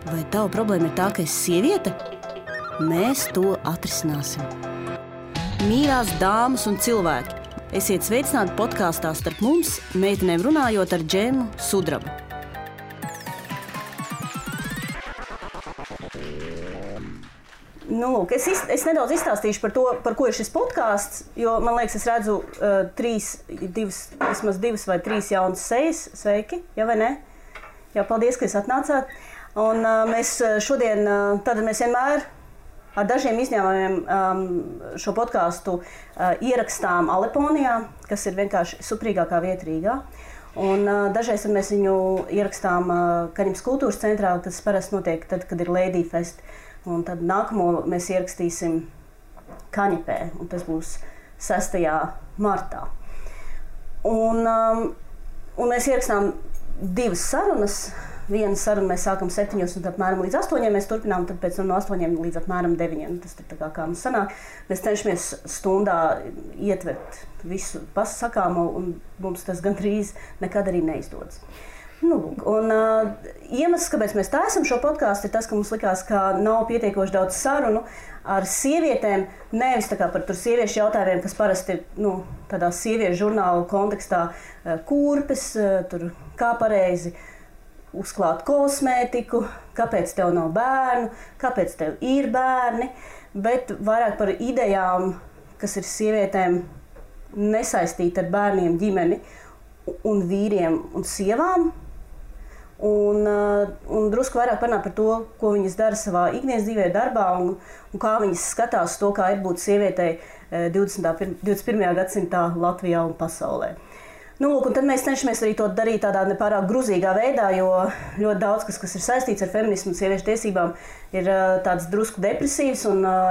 Vai tava problēma ir tā, ka esi sieviete? Mēs to atrisināsim. Mīļās dāmas un cilvēki, esiet sveicināti podkāstā starp mums, meitenēm runājot ar Džemu Sudrabu. Nu, lūk, es, iz, es nedaudz izstāstīšu par to, par ko ir šis podkāsts. Man liekas, es redzu uh, trīs, divas, vismaz divas vai trīs jaunas sejas. Sveiki, ja vai ne? Jā, paldies, ka esat atnācāt. Un, mēs šodien, tad mēs vienmēr ar dažiem izņēmumiem um, šo podkāstu uh, ierakstām Aleponijā, kas ir vienkārši suprīgākā vieta Rīgā. Un, uh, dažreiz mēs viņu ierakstām uh, Kaņepes kultūras centrā, kas parasti notiek tad, kad ir Lady Fest. Un tad nākamo mēs ierakstīsim Kaņepē, un tas būs 6. martā. Un, um, un mēs ierakstām divas sarunas. Vienu sarunu mēs sākam septiņos, un apmēram līdz astoņiem mēs turpinām, tad pēc tam no astoņiem līdz apmēram deviņiem. Tas ir kā, kā mums sanāk. Mēs cenšamies stundā ietvert visu pasakāmo, un mums tas gandrīz nekad arī neizdodas. Nu, un, uh, iemesls, kāpēc mēs taisām šo podkāstu, ir tas, ka mums likās, ka nav pietiekoši daudz sarunu ar sievietēm. Nevis par sieviešu jautājumiem, kas parasti ir nu, tādā sieviešu žurnāla kontekstā, uh, kurpes, uh, tur, kā pareizi uzklāt kosmētiku, kāpēc tev nav bērnu, kāpēc tev ir bērni, bet vairāk par idejām, kas ir sievietēm nesaistīta ar bērniem, ģimeni un vīriem un sievām Un, uh, un drusku vairāk parunāt par to, ko viņas dara savā ikdienas dzīvē, darbā, un, un kā viņas skatās to, kā ir būt sievietei 20. 21. gadsimtā Latvijā un pasaulē. Nu, lūk, tad mēs cenšamies arī to darīt tādā nepārāk grūzīgā veidā, jo ļoti daudz kas, kas ir saistīts ar feminismu un sieviešu tiesībām, ir tāds drusku depresīvs.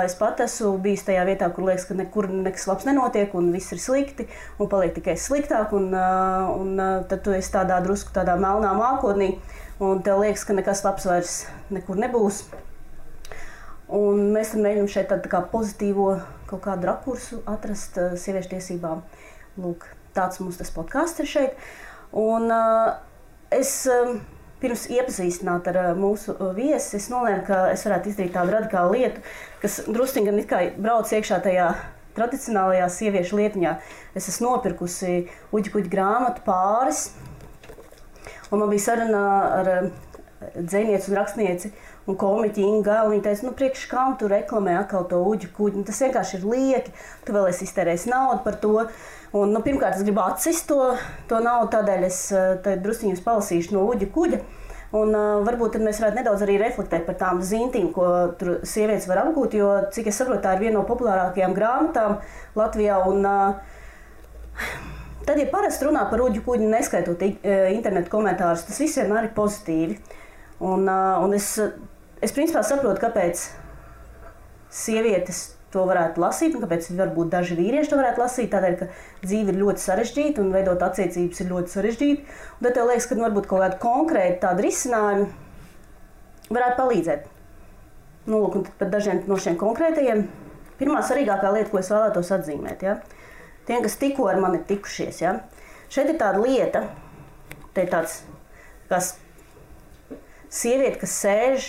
Es pat esmu bijis tajā vietā, kur liekas, ka nekur nekas labs nenotiek un viss ir slikti un paliek tikai sliktāk. Un, un tad tu esi tādā drusku tādā melnā mākotnī un tev liekas, ka nekas labs vairs nekur nebūs. Un mēs mēģinām šeit tādu tā pozitīvo kaut kādu rakursu atrast sieviešu tiesībām. Lūk, tāds mums tas podkāsts ir šeit. Un, uh, es, uh, pirms iepazīstināt ar uh, mūsu viesi, es nolēmu, ka es varētu izdarīt tādu radikālu lietu, kas drusku gan it kā brauc iekšā tajā tradicionālajā sieviešu lietiņā. Es esmu nopirkusi uģi kuģi grāmatu pāris, un man bija saruna ar uh, dzēnieci un rakstnieci un komiķi Inga. Viņa teica, nu, priekš kam tu reklamē atkal to uģu kuģi. Nu, tas vienkārši ir lieki. Tu vēl esi iztērējis naudu par to. Un, nu, pirmkārt, es gribu atsist to, to naudu, tādēļ es eh, druskuļus palasīšu no uģa kuģa. Un, uh, varbūt mēs varētu nedaudz arī reflektēt par tām zīmēm, ko tur sievietes var apgūt. Jo, cik es saprotu, tā ir viena no populārākajām grāmatām Latvijā. Un, uh, tad, ja parasti runā par uģu kuģi, neskaitot internetu komentārus, tas viss vienmēr ir pozitīvi. Un, un es, es principā saprotu, kāpēc sievietes to varētu lasīt, un kāpēc varbūt daži vīrieši to varētu lasīt. Tādēļ, ka dzīve ir ļoti sarežģīta un veidot attiecības ir ļoti sarežģīti. Un tad tev liekas, ka varbūt kaut kāda konkrēta tāda risinājuma varētu palīdzēt. Nu, lūk, un par dažiem no šiem konkrētajiem. Pirmā svarīgākā lieta, ko es vēlētos atzīmēt, ja? tiem, kas tikko ar mani ir tikušies, ja? šeit ir tāda lieta, te ir tāds, kas sieviete, kas sēž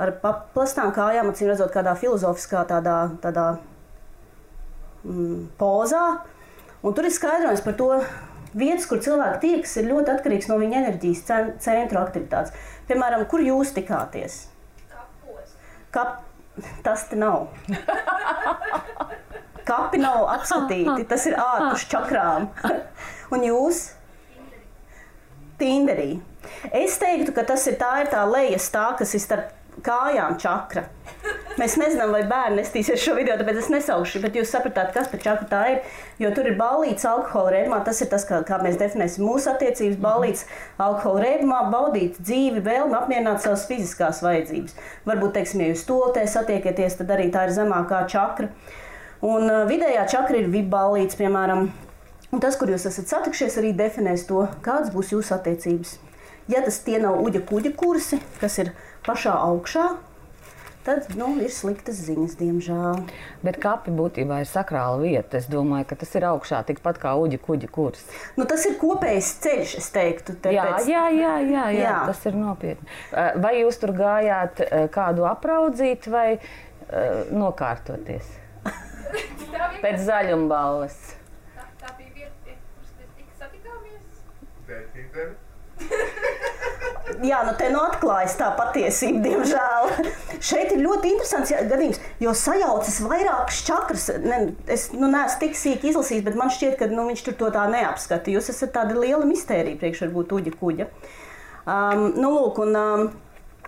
ar paplastām kājām, acīm redzot, kādā filozofiskā tādā, tādā mm, pozā. Un tur ir skaidrojums par to, vietas, kur cilvēki tiekas, ir ļoti atkarīgs no viņa enerģijas centra aktivitātes. Piemēram, kur jūs tikāties? Kapos. Kap... Tas te nav. Kapi nav apskatīti, tas ir ārpus čakrām. Un jūs? Tinderī. Es teiktu, ka tas ir tā, ir tā lejas tā, kas ir starp kājām čakra. Mēs nezinām, vai bērni nestīsies šo video, tāpēc es nesaukšu, bet jūs sapratāt, kas par čakru tā ir. Jo tur ir balīts alkohola reibumā. Tas ir tas, kā, kā mēs definēsim mūsu attiecības. Balīts alkohola reibumā, baudīt dzīvi, vēlmi apmierināt savas fiziskās vajadzības. Varbūt, teiksim, ja jūs stoltē satiekieties, tad arī tā ir zemākā čakra. Un vidējā čakra ir vibalīts, piemēram. Un tas, kur jūs esat satikšies, arī definēs to, kādas būs jūsu attiecības. Ja tas tie nav uģa kuģa kursi, kas ir pašā augšā, tad nu, ir sliktas ziņas, diemžēl. Bet kapi būtībā ir sakrāla vieta. Es domāju, ka tas ir augšā tikpat kā uģi kuģi kurs. Nu, tas ir kopējs ceļš, es teiktu. Jā, Tāpēc, jā, jā, jā, jā, Jā. tas ir nopietni. Eh, Vai jūs tur gājāt eh, kādu apraudzīt vai eh, nokārtoties? Pēc zaļumballes. Tā, tā bija vieta, pie kuras mēs tik satikāmies. Vērtībēm. Jā, nu te nu atklājas tā patiesība, diemžēl. Šeit ir ļoti interesants gadījums, jo sajaucas vairākas čakras. Ne, es nu, neesmu tik sīki izlasījis, bet man šķiet, ka nu, viņš tur to tā neapskata. Jūs esat tāda liela mistērija priekš varbūt uģa kuģa. Um, nu, lūk, un, um,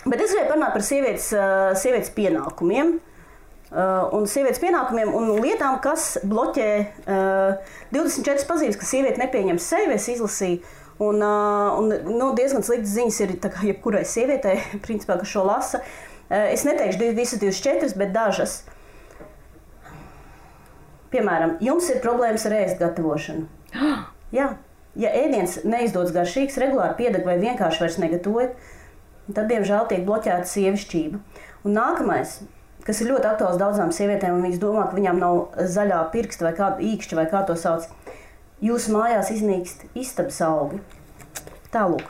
bet es gribēju parunāt par sievietes, uh, sievietes pienākumiem. Uh, un sievietes pienākumiem un lietām, kas bloķē uh, 24 pazīmes, ka sieviete nepieņem sevi. Es izlasīju, uh, un nu, diezgan sliktas ziņas ir jebkurai sievietei, principā, kas šo lasa. Uh, es neteikšu visas 24, bet dažas. Piemēram, jums ir problēmas ar ēst gatavošanu. Jā, ja ēdiens neizdodas garšīgs, regulāri piedeg vai vienkārši vairs negatavojat, tad, diemžēl, tiek bloķēta sievišķība. Un nākamais, kas ir ļoti aktuāls daudzām sievietēm, un viņas domā, ka viņām nav zaļā pirksta vai kāda īkšķa vai kā to sauc, jūsu mājās iznīkst istabas augi. Tālūk.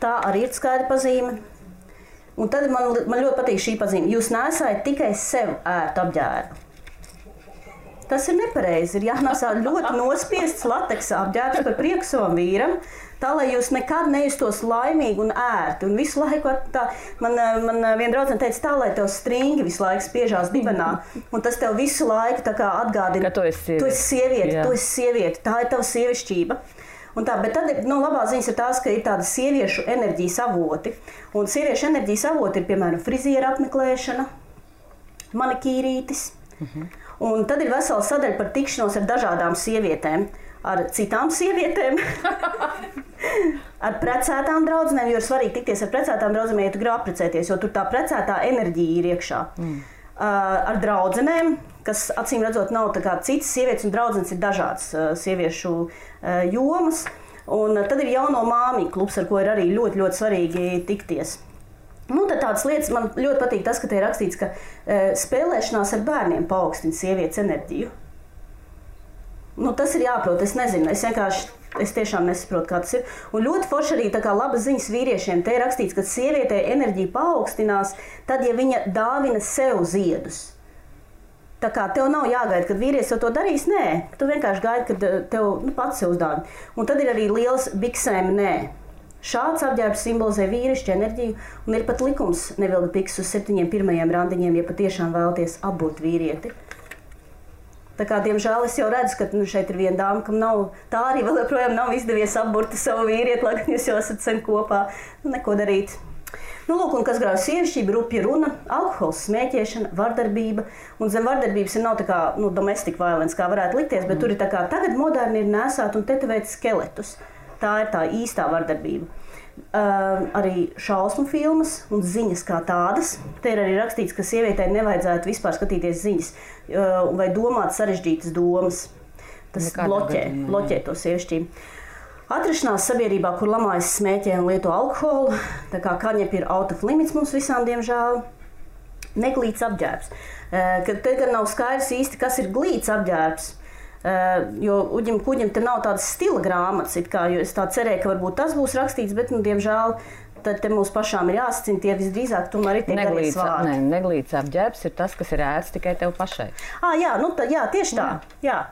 Tā arī ir skaidra pazīme. Un tad man, man ļoti patīk šī pazīme. Jūs nesat tikai sev ērtu apģērbu. Tas ir nepareizi. Ir jānāsā ļoti nospiests lateks apģērbs par prieku savam vīram. Tā lai jūs nekad nejustos laimīgi un ērti. Un visu laiku tā, man, man viena draudzene teica, tā lai tev stringi visu laiku spiežās dibenā. Un tas tev visu laiku tā atgādina, Ka tu esi sieviete. Tu esi sieviete, Jā. tu esi sieviete. Tā ir tava sievišķība. Un tā, bet tad nu, labā ziņas ir tās, ka ir tādi sieviešu enerģijas avoti. Un sieviešu enerģijas avoti ir piemēram friziera apmeklēšana, manikīrītis. Un tad ir vesela sadaļa par tikšanos ar dažādām sievietēm, ar citām sievietēm, ar precētām draudzenēm. Jo ir svarīgi tikties ar precētām draudzenēm, ja tu gribi apprecēties, jo tur tā precētā enerģija ir iekšā. Mm. Ar draudzenēm, kas acīm redzot nav citas sievietes, un draudzenes ir dažādas uh, sieviešu uh, jomas. Un uh, tad ir jauno māmiņu klubs, ar ko ir arī ļoti, ļoti svarīgi tikties. Nu, tādas lietas man ļoti patīk, tas, ka te ir rakstīts, ka e, spēlēšanās ar bērniem paaugstina sievietes enerģiju. Nu, tas ir jāprot. Es nezinu, es vienkārši. Es tiešām nesaprotu, kā tas ir. Un ļoti forši arī tā kā labas ziņas vīriešiem. Te ir rakstīts, ka sievietei enerģija paaugstinās, tad, ja viņa dāvina sev ziedus. Tā kā tev nav jāgaida, kad vīrietis to darīs. Nē, tu vienkārši gaidi, kad eh, tev nu, pats sev uzdāvina. Un tad ir arī liels biksēm nē. Šāds apģērbs simbolizē vīrišķu enerģiju, un ir pat likums nevilkt piks uz septiņiem pirmajiem randiņiem, ja patiešām vēlaties apbūt vīrieti. Tā kā, diemžēl es jau redzu, ka nu, šeit ir viena dāma, kam nav tā arī vēl joprojām nav izdevies apburt savu vīrieti, lai gan jūs jau esat sen kopā. Nu, neko darīt. Nu, lūk, un kas grauj sievišķību, rupja runa, alkohols, smēķēšana, vardarbība. Un zem vardarbības ir nav tā kā nu, domestic violence, kā varētu likties, bet mm. tur ir tā kā tagad moderni ir nesāt un tetovēt skeletus. Tā ir tā īstā vardarbība. Uh, arī šausmu filmas un ziņas kā tādas. Te ir arī rakstīts, ka sievietei nevajadzētu vispār skatīties ziņas uh, vai domāt sarežģītas domas. Tas Nekādā bloķē, gadījumā, bloķē to sievišķību. Atrašanās sabiedrībā, kur lamājas smēķē un lieto alkoholu, tā kā kaņepē ir out of limits mums visām, diemžēl. Neglīts apģērbs. Kad te gan nav skaidrs īsti, kas ir glīts apģērbs. Eh, Jo uģim kuģim te nav tādas stila grāmatas, kā, es tā cerēju, ka varbūt tas būs rakstīts, bet, nu, diemžēl, tad mums pašām ir jāsacina tie visdrīzāk, tomēr ir tie Neglīts, ne, neglīts apģērbs ir tas, kas ir ēsts tikai tev pašai. Ah, jā, nu, tā, jā, tieši tā. Jā.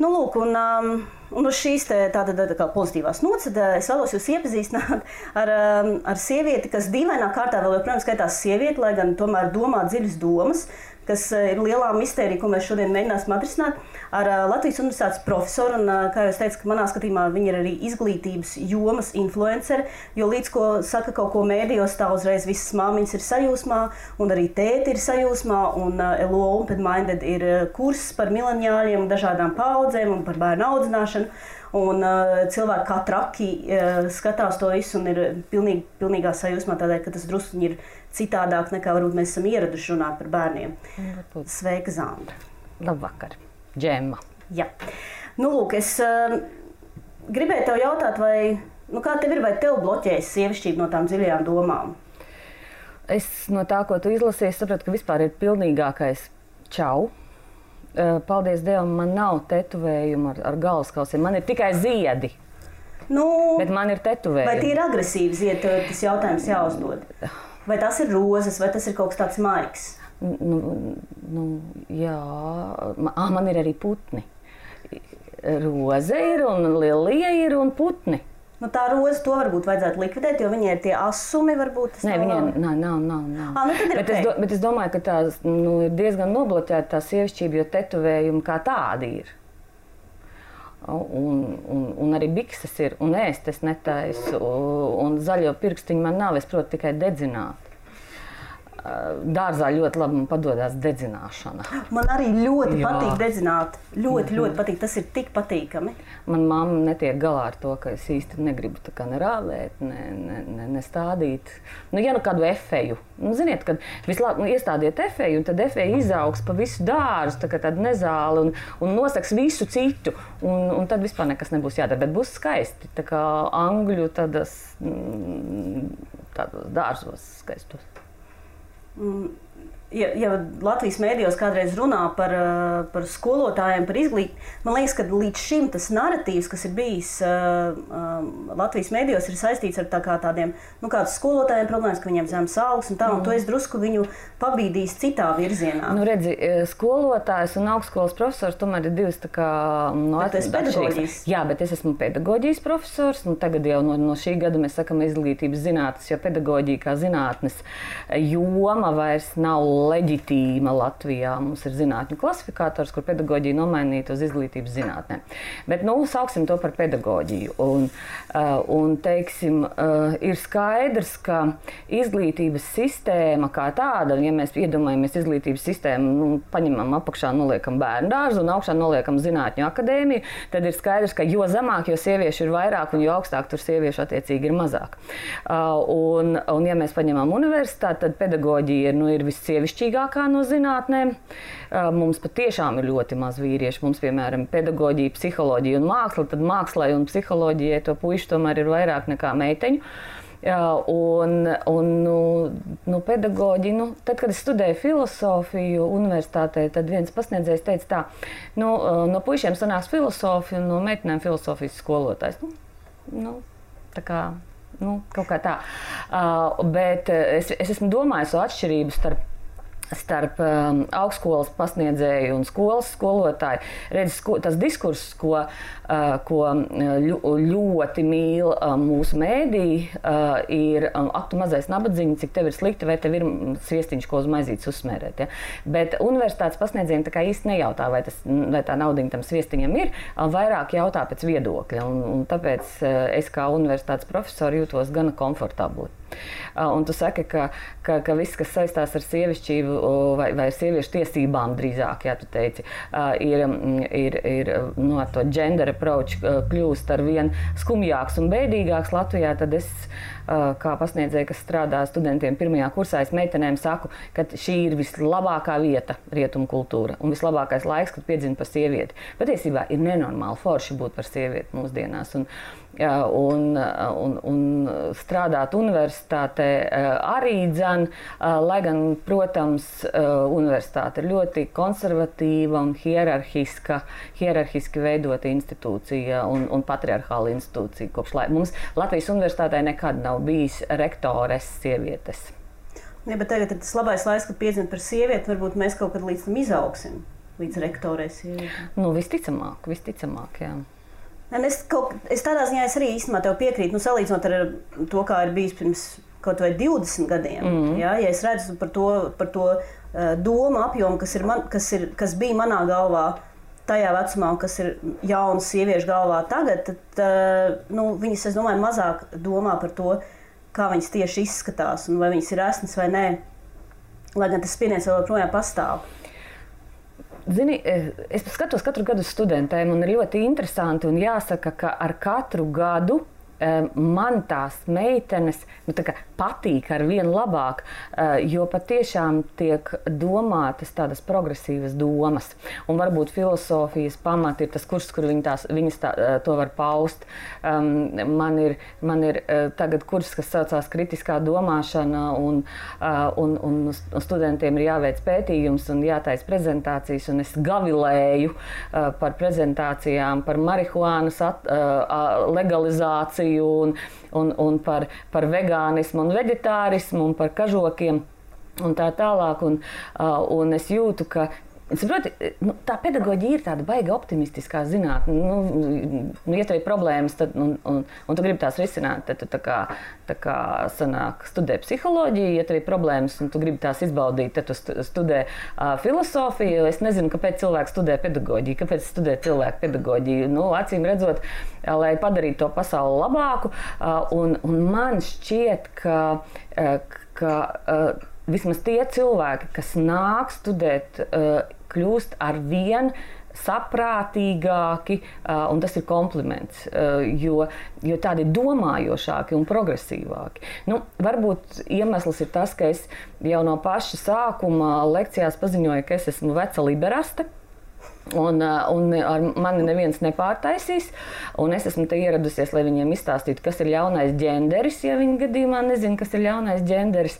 Nu, lūk, un, um, un uz šīs te, tāda, tā, kā pozitīvās nots, tad, uh, es vēlos jūs iepazīstināt ar, um, ar sievieti, kas dīvainā kārtā vēl joprojām skaitās sievieti, lai gan tomēr domā dziļas domas, kas uh, ir lielā mistērija, ko mēs šodien mēģināsim atrisināt ar uh, Latvijas Universitātes profesoru. Un, uh, kā jau es teicu, manā skatījumā viņa ir arī izglītības jomas influenceri, jo līdz ko saka kaut ko mēdījos, tā uzreiz visas māmiņas ir sajūsmā, un arī tēti ir sajūsmā, un LO Open Minded ir uh, kurs par mileniāļiem un dažādām paudzēm un par bērnu audzināšanu. Un uh, cilvēki kā traki uh, skatās to visu un ir pilnīgi, pilnīgā sajūsmā, tādēļ, ka tas drusku ir citādāk nekā varbūt mēs esam ieraduši runāt par bērniem. Varbūt. Sveika, Zanda! Labvakar, Džemma. Jā, nu, lūk, es uh, gribēju tev jautāt, vai, nu, kā tev ir, vai tev bloķējas sievišķība no tām dziļajām domām? Es no tā, ko tu izlasīji, sapratu, ka vispār ir pilnīgākais čau. Eh, Paldies Dievam, man nav tetovējumu ar, ar galvaskausiem. Man ir tikai ziedi, Nu, bet man ir vai tie tetovējumi. ir agresīvi ziedi, tev tas jautājums jāuzdod? Vai tas ir rozes, vai tas ir kaut kas tāds maigs? Nu, nu, jā, Ma- ah, man ir arī putni. Roze ir un lilija ir un putni. Nu, tā roze to varbūt vajadzētu likvidēt, jo viņai ir tie asumi, varbūt Nē, labi. nav, nav, nav. nav. Ā, nu tad ir bet, es ok. do, bet es domāju, ka tā nu, ir diezgan nobloķēta tā sievišķība, jo tetovējumi kā tādi ir. Un, un, un arī bikses ir, un ēst es netaisu, un zaļo pirkstiņu man nav, es protu tikai dedzināt. Dārzā ļoti labi padodas dedzināšana. Man arī ļoti Jā. patīk dedzināt. Ļoti, ļoti patīk. Tas ir tik patīkami. Man mamma netiek galā ar to, ka es īsti negribu tā kā nerāvēt, ne, ne, ne, ne stādīt. Nu, ja nu kādu efeju, nu, ziniet, kad vislabāk nu, iestādiet efeju, un tad efeja izaugs pa visu dārzu, tā kā tāda nezāle, un, un nosaks visu citu, un, un tad vispār nekas nebūs jādara, bet būs skaisti, tā kā angļu tādas, mm, tādos dārzos skaistos. 嗯 Ja, ja Latvijas mēdījos kādreiz runā par, eh, par skolotājiem, par izglītību, man liekas, ka līdz šim tas narratīvs, kas ir bijis uh, um, Latvijas mēdījos, ir saistīts ar tā tādiem nu, skolotājiem problēmas, ka viņiem zemes algas un tā, un to es drusku viņu pabīdījis citā virzienā. Nu, redzi, skolotājs un augstskolas profesors tomēr ir divas tā kā no esi atšķirīgas- pedagoģijas. Jā, bet es esmu pedagoģijas profesors. Nu, tagad jau no, no šī gada mēs sakām izglītības zinātnes, jo pedagoģija kā zinātnes joma vairs nav leģitīma Latvijā. Mums ir zinātņu klasifikators, kur pedagoģija nomainīta uz izglītības zinātnēm. Bet, nu, sauksim to par pedagoģiju. Un, uh, un teiksim, uh, ir skaidrs, ka izglītības sistēma kā tāda, ja mēs iedomājamies izglītības sistēmu, nu, paņemam apakšā, noliekam bērnu dārzu un augšā noliekam zinātņu akadēmiju, tad ir skaidrs, ka jo zemāk, jo sieviešu ir vairāk un jo augstāk tur sieviešu attiecīgi ir mazāk. Uh, un, un, ja mēs paņemam universitāti, tad pedagoģija nu, ir vissievišķīgākā no zinātnēm. Mums patiešām ir ļoti maz vīriešu. Mums, piemēram, pedagoģija, psiholoģija un māksla, tad mākslai un psiholoģijai to puišu tomēr ir vairāk nekā meiteņu. Jā, un, un nu, nu, pedagoģi, nu, tad, kad es studēju filozofiju universitātē, tad viens pasniedzējs teica, tā, nu, no puišiem sanāks filozofija, un no meitenēm filozofijas skolotājs. Nu, nu, tā kā, nu, kaut kā tā. Uh, bet es, es esmu domājis par atšķirību starp starp um, augstskolas pasniedzēju un skolas skolotāju. Redz, sko, tas diskurss, ko, uh, ko ļu, ļoti mīl uh, mūsu mēdī, uh, ir um, ak, tu mazais nabadzīgs, cik tev ir slikti, vai tev ir mm, sviestiņš, ko uz maizītes uzsmērēt. Ja? Bet universitātes pasniedzējiem tā kā īsti nejautā, vai, tas, vai tā naudiņa tam sviestiņam ir, uh, vairāk jautā pēc viedokļa. Un, un tāpēc uh, es kā universitātes profesori jūtos gana komfortabli. Un tu saki, ka, ka, ka viss, kas saistās ar sievišķību vai, vai sieviešu tiesībām, drīzāk, ja tu teici, ir, ir, ir no to gender approach kļūst ar vien skumjāks un bēdīgāks Latvijā, tad es, kā pasniedzēju, kas strādā studentiem pirmajā kursā, es meitenēm saku, ka šī ir vislabākā vieta rietumu kultūra un vislabākais laiks, kad piedzina par sievieti. Patiesībā ir nenormāli forši būt par sievieti mūsdienās. Un, un, un, un strādāt universitātē eh, arī dzan, eh, lai gan, protams, universitāte ir ļoti konservatīva un hierarhiska, hierarhiski veidota institūcija un, un patriarchāla institūcija. Kopš lai, mums Latvijas universitātē nekad nav bijis rektores sievietes. Ja, bet tagad ir tas labais laiks, kad piedzimta par sievieti. Varbūt mēs kaut kad līdz tam izaugsim, līdz sievietei. Nu, visticamāk, visticamāk, jā. Es, kaut, es tādā ziņā es arī īstenībā piekrītu, nu, salīdzinot ar to, kā ir bijis pirms kaut vai 20 gadiem. Mm. Ja, ja es redzu par to, par to uh, domu apjomu, kas, ir man, kas, ir, kas bija manā galvā tajā vecumā, un kas ir jaunas sieviešu galvā tagad, tad uh, nu, viņas, es domāju, mazāk domā par to, kā viņas tieši izskatās un vai viņas ir esmas vai nē. Lai gan tas spiediens vēl joprojām pastāv. Zini, eh, es skatos katru gadu studentiem, un ir ļoti interesanti. Jāsaka, ka ar katru gadu eh, man tās meitenes nu, tā kā patīk ar vien labāk, eh, jo patiešām tiek domātas tādas progresīvas domas. Un varbūt filozofijas pamati ir tas kurs, kur viņi tās, viņas tā, eh, to var paust. Um, man ir, man ir uh, tagad kurs, kas saucās kritiskā domāšana, un, uh, un, un studentiem ir jāveic pētījums un jātais prezentācijas, un es gavilēju par prezentācijām, par marihuānas at, legalizāciju un, un, un par, par vegānismu un veģetārismu un par kažokiem un tā tālāk. Un, uh, un es jūtu, ka Saproti, nu, tā pedagoģija ir tāda baiga optimistiskā zinātnē. Nu, nu, ja tev ir problēmas, tad, un, un, un tu gribi tās risināt, tad tu tā kā, tā kā sanāk, studē psiholoģiju. Ja tev ir problēmas un tu gribi tās izbaudīt, tad tu studē uh, filozofiju. Es nezinu, kāpēc cilvēks studē pedagoģiju, kāpēc studē cilvēku pedagoģiju. Nu, acīm redzot, uh, lai padarītu to pasauli labāku. Uh, un, un man šķiet, ka. Uh, ka uh, vismaz tie cilvēki, kas nāk studēt, uh, kļūst ar vien saprātīgāki, uh, un tas ir kompliments, uh, jo, jo tādi domājošāki un progresīvāki. Nu, varbūt iemesls ir tas, ka es jau no paša sākuma lekcijās paziņoju, ka es esmu veca liberaste. Un, un ar mani neviens nepārtaisīs. Es esmu te ieradusies, lai viņiem izstāstītu, kas ir ļaunais ģenderis. Ja viņi gadījumā nezina, kas ir ļaunais ģenderis,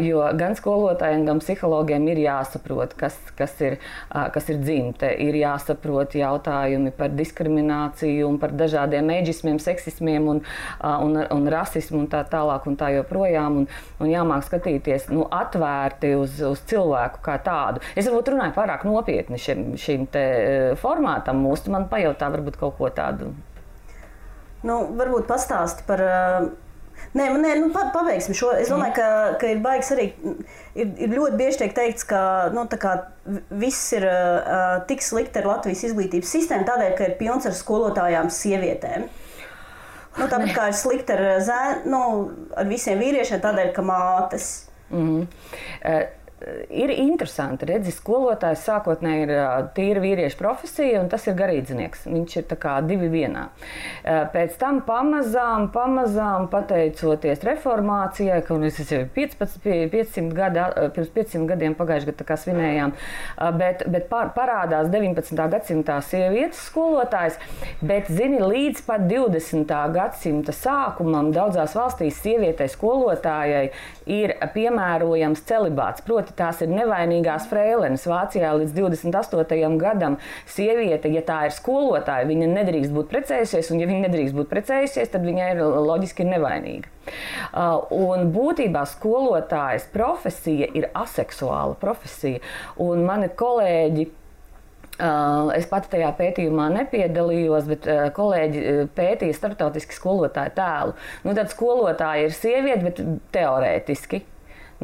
jo gan skolotājiem, gan psihologiem ir jāsaprot, kas, kas, ir, kas ir dzimte. Ir jāsaprot jautājumi par diskrimināciju par dažādiem eģismiem, seksismiem un, un, un rasismu un tā tālāk un tā joprojām. Un, un jāmāk skatīties nu, atvērti uz, uz cilvēku kā tādu. Es varbūt runāju pārāk nopietni šim. šim šim e, formātam mūsu, man pajautā varbūt kaut ko tādu. Nu, varbūt pastāsti par. E, nē, nē nu, pa, pabeigsim šo. Es domāju, ka, ka ir baigs arī. Ir, ir ļoti bieži tiek teikts, ka nu, viss ir uh, tik slikti ar Latvijas izglītības sistēmu, tādēļ, ka ir pilns ar skolotājām, sievietēm. Nu, tāpat kā ir slikti ar, zēn, nu, ar visiem vīriešiem, tādēļ, ka mātes. Mm -hmm. uh, ir interesanti. Redzi, skolotājs sākotnēji ir tīra vīriešu profesija, un tas ir garīdznieks. Viņš ir divi vienā. Pēc tam pamazām, pamazām pateicoties reformācijai, ka mēs jau 15, 500 gadi, pirms 500 gadiem pagājušajā gadā svinējām, bet, bet parādās 19. gadsimtā sievietes skolotājs, bet zini, līdz pat 20. gadsimta sākumam daudzās valstīs sievietei skolotājai ir piemērojams celibāts. Proti, tās ir nevainīgās frēlenes. Vācijā līdz 28. gadam sieviete, ja tā ir skolotāja, viņa nedrīkst būt precējusies, un ja viņa nedrīkst būt precējusies, tad viņa ir loģiski nevainīga. Un būtībā skolotājas profesija ir aseksuāla profesija. Un mani kolēģi es pati tajā pētījumā nepiedalījos, bet uh, kolēģi uh, pētīja starptautiski skolotāju tēlu. Nu, tad skolotāja ir sieviete, bet teorētiski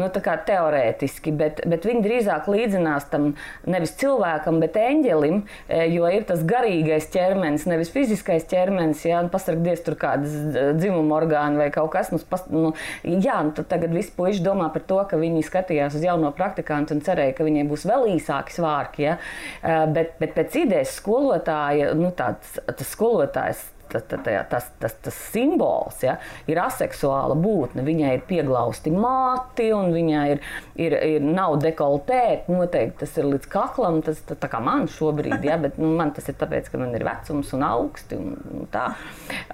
nu, teorētiski, bet, bet viņi drīzāk līdzinās tam nevis cilvēkam, bet eņģelim, e, jo ir tas garīgais ķermenis, nevis fiziskais ķermenis. Jā, nu, pasargdies tur kādas dzimuma orgāni vai kaut kas. Nu, pas, nu, jā, nu, tad tagad visi puiši domā par to, ka viņi skatījās uz jauno praktikantu un cerēja, ka viņiem būs vēl īsāki svārki. Ja? E, bet, bet pēc idejas skolotāja, nu, tāds, tas skolotājs tas, tas, tas, tas, simbols ja, ir aseksuāla būtne. Viņai ir pieglausti mati, un viņai ir, ir, ir nav dekoltēta. Noteikti tas ir līdz kaklam, tas tā, tā kā man šobrīd, ja, bet nu, man tas ir tāpēc, ka man ir vecums un augsti. Un, un tā.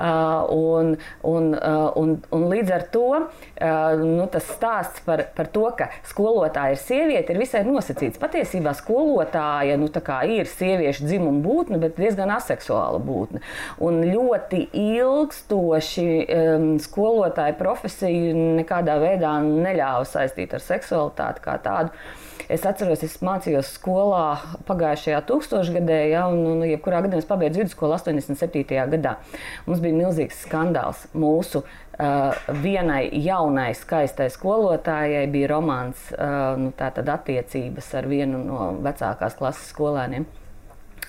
uh, un, un, uh, un, un līdz ar to uh, nu, tas stāsts par, par to, ka skolotāja ir sieviete, ir visai nosacīts. Patiesībā skolotāja nu, ir sieviešu dzimuma būtne, bet diezgan aseksuāla būtne. Un ļoti ļoti ilgstoši um, skolotāja profesiju nekādā veidā neļāva saistīt ar seksualitāti kā tādu. Es atceros, es mācījos skolā pagājušajā tūkstošgadē, ja, un, un jebkurā gadījumā es pabeidzu vidusskolu 87. gadā. Mums bija milzīgs skandāls. Mūsu uh, vienai jaunai, skaistai skolotājai bija romāns, uh, nu, tātad attiecības ar vienu no vecākās klases skolēniem.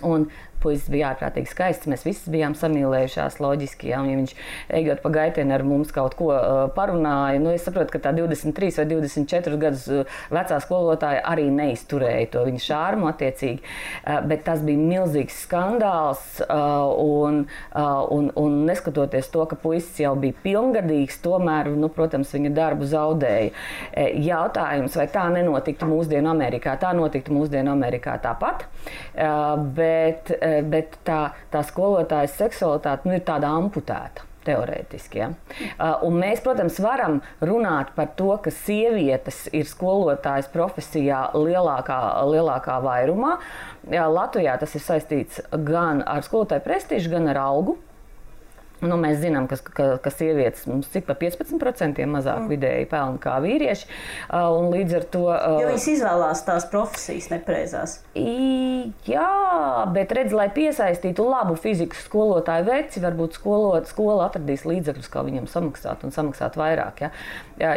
Un puisis bija ārprātīgi skaists. Mēs visi bijām samīlējušās, loģiski. Un, ja viņš ejot pa gaitienu ar mums kaut ko uh, parunāja, nu, es saprotu, ka tā 23 vai 24 gadus uh, vecā skolotāja arī neizturēja to viņa šārmu attiecīgi. Uh, bet tas bija milzīgs skandāls. Un, un, un neskatoties to, ka puisis jau bija pilngadīgs, tomēr, nu, protams, viņa darbu zaudēja. Jautājums, vai tā nenotiktu mūsdienu Amerikā? Tā notiktu mūsdienu Amerikā tāpat, bet, bet tā, tā skolotājas seksualitāte nu, ir tāda amputēta. Teorētiski. Ja? Uh, un mēs, protams, varam runāt par to, ka sievietes ir skolotājas profesijā lielākā, lielākā vairumā. Jā, Latvijā tas ir saistīts gan ar skolotāju prestižu, gan ar algu. Nu, mēs zinām, ka, ka, ka sievietes mums cik pa 15% mazāk mm. vidēji pelna kā vīrieši. Uh, līdz ar to. Uh, jo viņas izvēlās tās profesijas nepreizās. Jā, bet redz, lai piesaistītu labu fizikas skolotāju veci, varbūt skolot, skola atradīs līdzekļus, kā viņam samaksāt un samaksāt vairāk. Ja?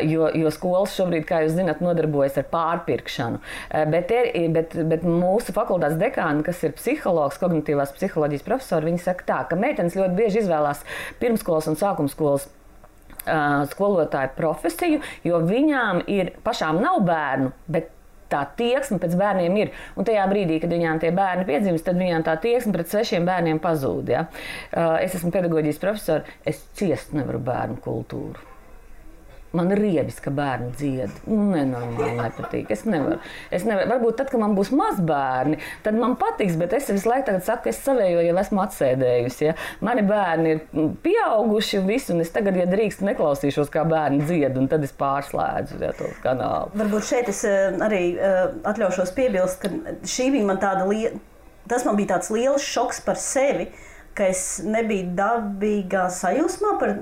Jo, jo skolas šobrīd, kā jūs zināt, nodarbojas ar pārpirkšanu. Uh, bet, ir, bet, bet mūsu fakultātes dekāni, kas ir psihologs, kognitīvās psiholoģijas profesori, viņi saka tā, ka meitenes ļoti bieži izvēlās pirmskolas un sākumskolas skolotāju profesiju, jo viņām ir pašām nav bērnu, tā tieksme pēc bērniem ir. Un tajā brīdī, kad viņām tie bērni piedzimst, tad viņām tā tieksme pret svešiem bērniem pazūd. Ja? Es esmu pedagoģijas profesors, es ciest nevaru bērnu kultūru. Man ir riebis, ka bērni dzied. Nu, nenormāli nepatīk. Es nevaru. Es nevaru. Varbūt tad, kad man būs mazbērni, tad man patiks, bet es visu laiku saku, es savējo jau esmu atsēdējusi. Ja? Mani bērni ir pieauguši un visu, un es tagad, ja drīkst, neklausīšos, kā bērni dzied, un tad es pārslēdzu ja, to kanālu. Varbūt šeit es eh, arī eh, atļaušos piebilst, ka šī bija man tāda liela, tas man bija tāds liels šoks par sevi ka es nebiju dabīgā sajūsmā. Par,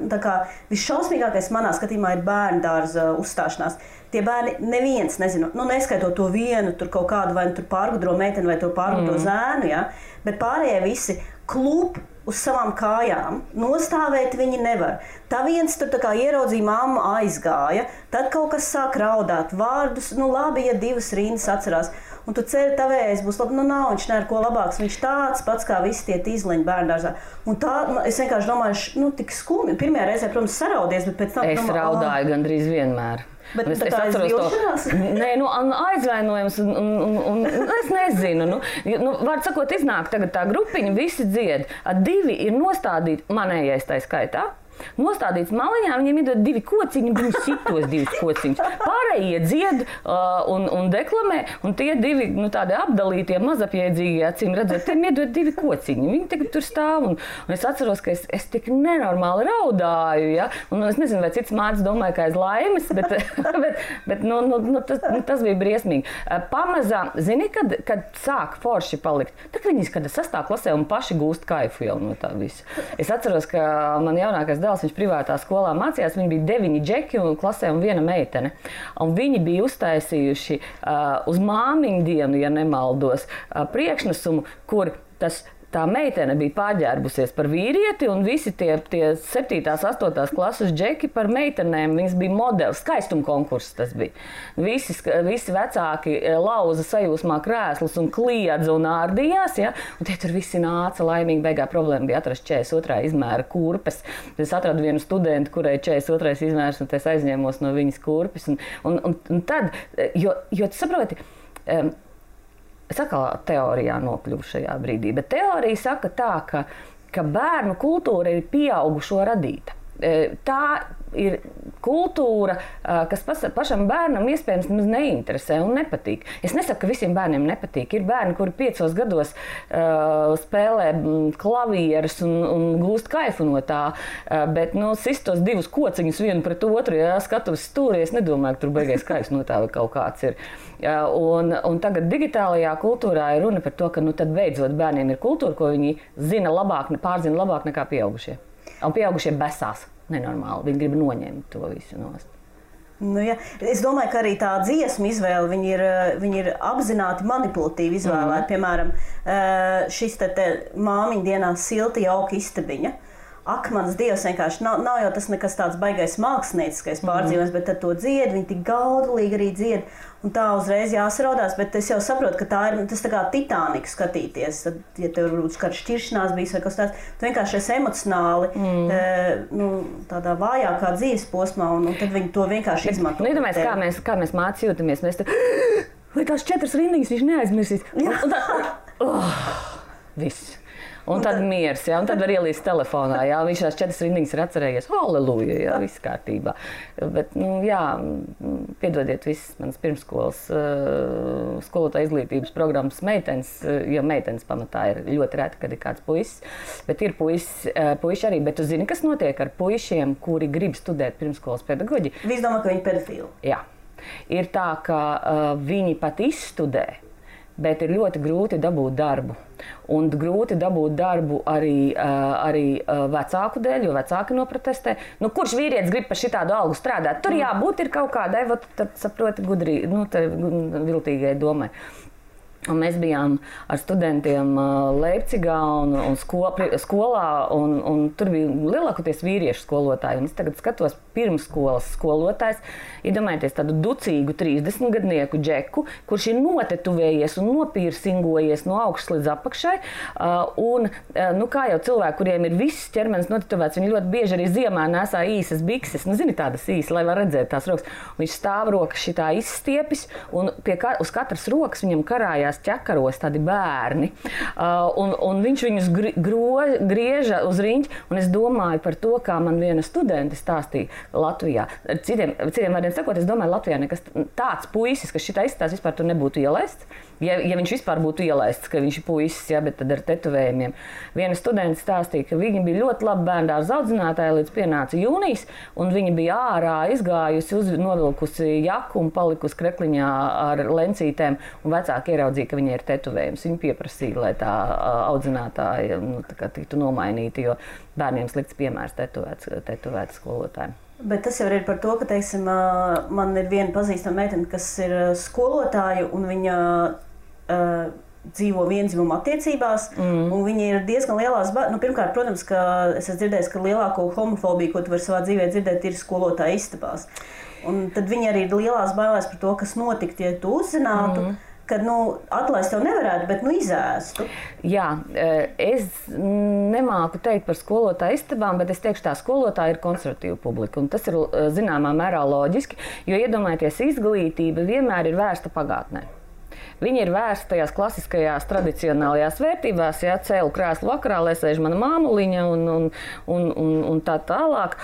visšausmīgākais manā skatījumā ir bērnu dārza uzstāšanās. Tie bērni neviens nezina, nu, neskaitot to vienu, tur kaut kādu vai nu, pārgudro meiteni vai pārgudro mm. zēnu, ja? bet pārējie visi klūp uz savām kājām. Nostāvēt viņi nevar. Tā viens tur ieraudzīja, māmu aizgāja, tad kaut kas sāk raudāt, vārdus, nu labi, ja divas rindas atcerās un tu ceri tavējais būs labi. Nu, nav viņš neko labāks. Viņš tāds pats kā visi tie izleņi bērngārzā. Un tā, es vienkārši domāju, nu, tik skumji. Pirmajā reizē, protams, saraudies, bet pēc tam. Es domā, raudāju oh. gandrīz vienmēr. Bet, es, es atceros to Nē, nu, aizvainojums, un, un, un, un es nezinu. Nu, nu, Vārds sakot, iznāk tagad tā grupiņa, visi dzied. Divi ir nostādīti manējais tā skaitā. Nostādīts maliņā, viņiem iedod divi kociņi, viņi sitos divus kociņus. Pārējie dzied uh, un, un deklamē, un tie divi nu, tādi apdalītie, mazapjēdzīgi, acīm redzot, tiem iedod divi kociņi. Viņi tur stāv, un, un es atceros, ka es, es tik nenormāli raudāju, ja? un es nezinu, vai cits mācis domāja, ka aiz laimes, bet, bet, bet nu, nu, nu, tas, nu, tas bija briesmīgi. Uh, pamazām, zini, kad, kad sāk forši palikt, tad viņi, kad sastāv klasē un paši gūst kaifu jau no tā visa. Es atceros, ka man jaunākais dēls dēls, viņš privātā skolā mācījās, viņi bija deviņi džeki un klasē un viena meitene. Un viņi bija uztaisījuši uh, uz māmiņu dienu, ja nemaldos, uh, priekšnesumu, kur tas tā meitene bija pārģērbusies par vīrieti, un visi tie, tie 7, 8 klases džeki par meitenēm. Viņas bija modelis, skaistuma konkurss tas bija. Visi, visi vecāki eh, lauza sajūsmā krēslus un kliedza un ārdījās, ja? un tie tur visi nāca laimīgi. Beigā problēma bija atrast 42. izmēra kurpes. Es atradu vienu studentu, kurai ir 42. izmērs, un es aizņēmos no viņas kurpes. Un, un, un, un tad, eh, jo, jo saproti, um, Es atkal teorijā nokļuvu šajā brīdī, bet teorija saka tā, ka, ka bērnu kultūra ir pieaugušo radīta. E, tā ir kultūra, kas pašam bērnam iespējams neinteresē un nepatīk. Es nesaku, ka visiem bērniem nepatīk. Ir bērni, kuri piecos gados uh, spēlē klavierus un, un gūst kaifu no tā, uh, bet nu, sistos divus kociņus vienu pret otru, ja skatos stūrī, es nedomāju, ka tur beigās kaifs no tā vai kaut kāds ir. Uh, un, un tagad digitālajā kultūrā ir runa par to, ka nu, beidzot bērniem ir kultūra, ko viņi zina labāk, pārzina labāk nekā pieaugušie. Un pieaugušie besās nenormāli. Viņi grib noņemt to visu nost. Nu, ja. Es domāju, ka arī tā dziesmu izvēle viņi ir, viņi ir apzināti manipulatīvi izvēlēti. Mm. Piemēram, eh, šis te, te māmiņa dienā silta jauka istabiņa. Akmens dievs vienkārši nav, nav jau tas nekas tāds baigais mākslinieckais Mhm. pārdzīvojums, mm. bet tad to dzied, viņi tik gaudulīgi arī dzied. Un tā uzreiz jāsaraudās, bet es jau saprotu, ka tā ir tas tā kā Titaniku skatīties. Tad, ja tev varbūt kāda šķiršanās bijis vai kas tāds, tu vienkārši esi emocionāli mm. e, nu, tādā vājākā dzīves posmā, un, un tad viņi to vienkārši izmanto. Nu, iedomājies, kā mēs, kā mēs mācī jūtamies. Mēs te, vai tās četras rindiņas viņš neaizmirsīs? Un, un tā, oh, viss. Un, un tad, tad miers, jā, un tad var ielīst telefonā. Jā, viņš tās četras rindiņas ir atcerējies. Halleluja, jā, viss kārtībā. Bet, nu, jā, piedodiet visas manas pirmskolas uh, skolotāja izglītības programmas meitenes, uh, jo meitenes pamatā ir ļoti reti, kad ir kāds puisis. Bet ir puisis, uh, puiši arī. Bet tu zini, kas notiek ar puišiem, kuri grib studēt pirmskolas pedagoģiju? Visi domā, ka viņi ir pedofili. Jā. Ir tā, ka uh, viņi pat izstudē, bet ir ļoti grūti dabūt darbu. Un grūti dabūt darbu arī, uh, arī uh, vecāku dēļ, jo vecāki noprotestē. Nu, kurš vīrietis grib par šādu algu strādāt? Tur jābūt ir kaut kādai, vat, saproti, gudri, nu, viltīgai domai. Un mēs bijām ar studentiem uh, Leipzigā un, un sko, pri- skolā, un, un tur bija lielākoties vīriešu skolotāji. Un es tagad skatos pirmsskolas skolotājs. Iedomājieties tādu ducīgu 30 gadnieku džeku, kurš ir notetuvējies un nopīrsingojies no augšas līdz apakšai. Uh, un, uh, nu, kā jau cilvēki, kuriem ir viss ķermenis notetuvēts, viņi ļoti bieži arī ziemā nesā īsas bikses. Nu, zini, tādas īsas, lai var redzēt tās rokas. Viņš stāv rokas šitā izstiepis, un pie ka, uz katras rokas viņam karājās ķekaros tādi bērni. Uh, un, un viņš viņus gri, gro, grieža uz un es domāju par to, kā man viena studente stāstīja Latvijā. Citiem, citiem vārdiem sakot, es domāju, Latvijā nekas tāds puisis, kas šitā izstāsta, vispār nebūtu ielaists. Ja, ja viņš vispār būtu ielaists, ka viņš ir puisis, ja, bet ar tetovējumiem. Viena studente stāstīja, ka viņa bija ļoti laba bērnu audzinātāja līdz pienāca jūnijas, un viņa bija ārā izgājusi, uz, novilkusi jaku un palikusi krekliņā ar lencītēm, vecāki ieraudzīja, ka viņai ir tetovējums. Viņa pieprasīja, lai tā audzinātāja nu, tā tiktu nomainīta, jo bērniem slikts piemērs tetovēts, tetovēts skolotājiem. Bet tas jau ir par to, ka, teiksim, man ir viena pazīstama meitene, kas ir skolotāja, un viņa uh, dzīvo vienzimuma attiecībās. Mm. Viņa ir diezgan lielās bažās. Nu, pirmkārt, protams, ka es esmu dzirdējis, ka lielāko homofobiju, ko tu vari savā dzīvē dzirdēt, ir skolotāja istabās. Un tad viņi arī ir lielās bailēs par to, kas notiktu, ja tu uzzinātu. Mm. Kad nu, atlaist tev nevarētu, bet nu, izēstu. Jā, eh, es nemāku teikt par skolotāju istabām, bet es teikšu, tā skolotāja ir konservatīva publika. Tas ir eh, zināmā mērā loģiski, jo iedomājieties, izglītība vienmēr ir vērsta pagātnē. Viņa ir vērsta tajās klasiskajās, tradicionālajās vērtībās, ja cēlu krēslu vakarā, lai sēž mana māmuliņa un, un, un, un, un tā tālāk.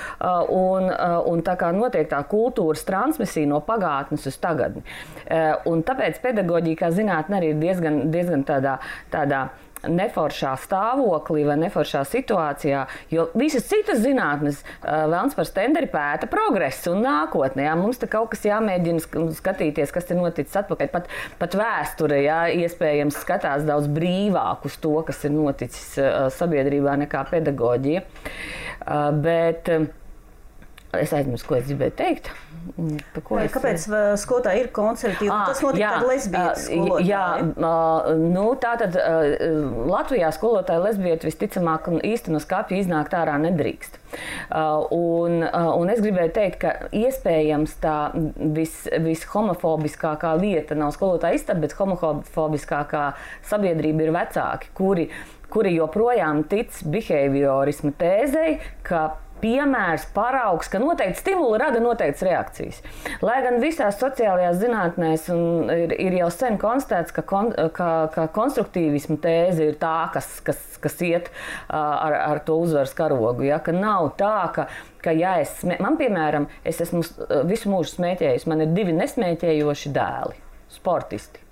Un, un tā kā notiek tā kultūras transmisija no pagātnes uz tagadni. Uh, Un tāpēc pedagoģija, kā zinātnē, arī ir diezgan, diezgan tādā. tādā neforšā stāvoklī vai neforšā situācijā, jo visas citas zinātnes, vēlams par stenderi, pēta progresu un nākotnē. Jā. Mums te kaut kas jāmēģina sk- skatīties, kas ir noticis atpakaļ. Pat, pat vēsture, jā, iespējams, skatās daudz brīvāk uz to, kas ir noticis sabiedrībā nekā pedagoģija. Bet, Es aizmirsu, ko es gribēju teikt. Ko es- Kāpēc ā, skolotāji ir konservatīvi? Ah, tas notika ar lesbietes ā, Jā, ā, nu, tā tad ā, Latvijā skolotāja lesbieta visticamāk īsti no skapja iznākt ārā nedrīkst. Ā, Un, ā, un es gribēju teikt, ka iespējams tā vis, vishomofobiskākā vieta nav skolotāja istaba, bet homofobiskākā sabiedrība ir vecāki, kuri, kuri joprojām tic behaviorismu tēzei, ka piemērs, paraugs, ka noteikti stimuli rada noteiktas reakcijas. Lai gan visās sociālajās zinātnēs ir, ir jau sen konstatēts, ka, kon, ka, ka konstruktīvismu tēze ir tā, kas, kas, kas iet ar, ar to uzvaras karogu. Ja? Ka nav tā, ka, ka ja es, man piemēram, es esmu visu mūžu smēķējis, man ir divi nesmēķējoši dēli, sportisti.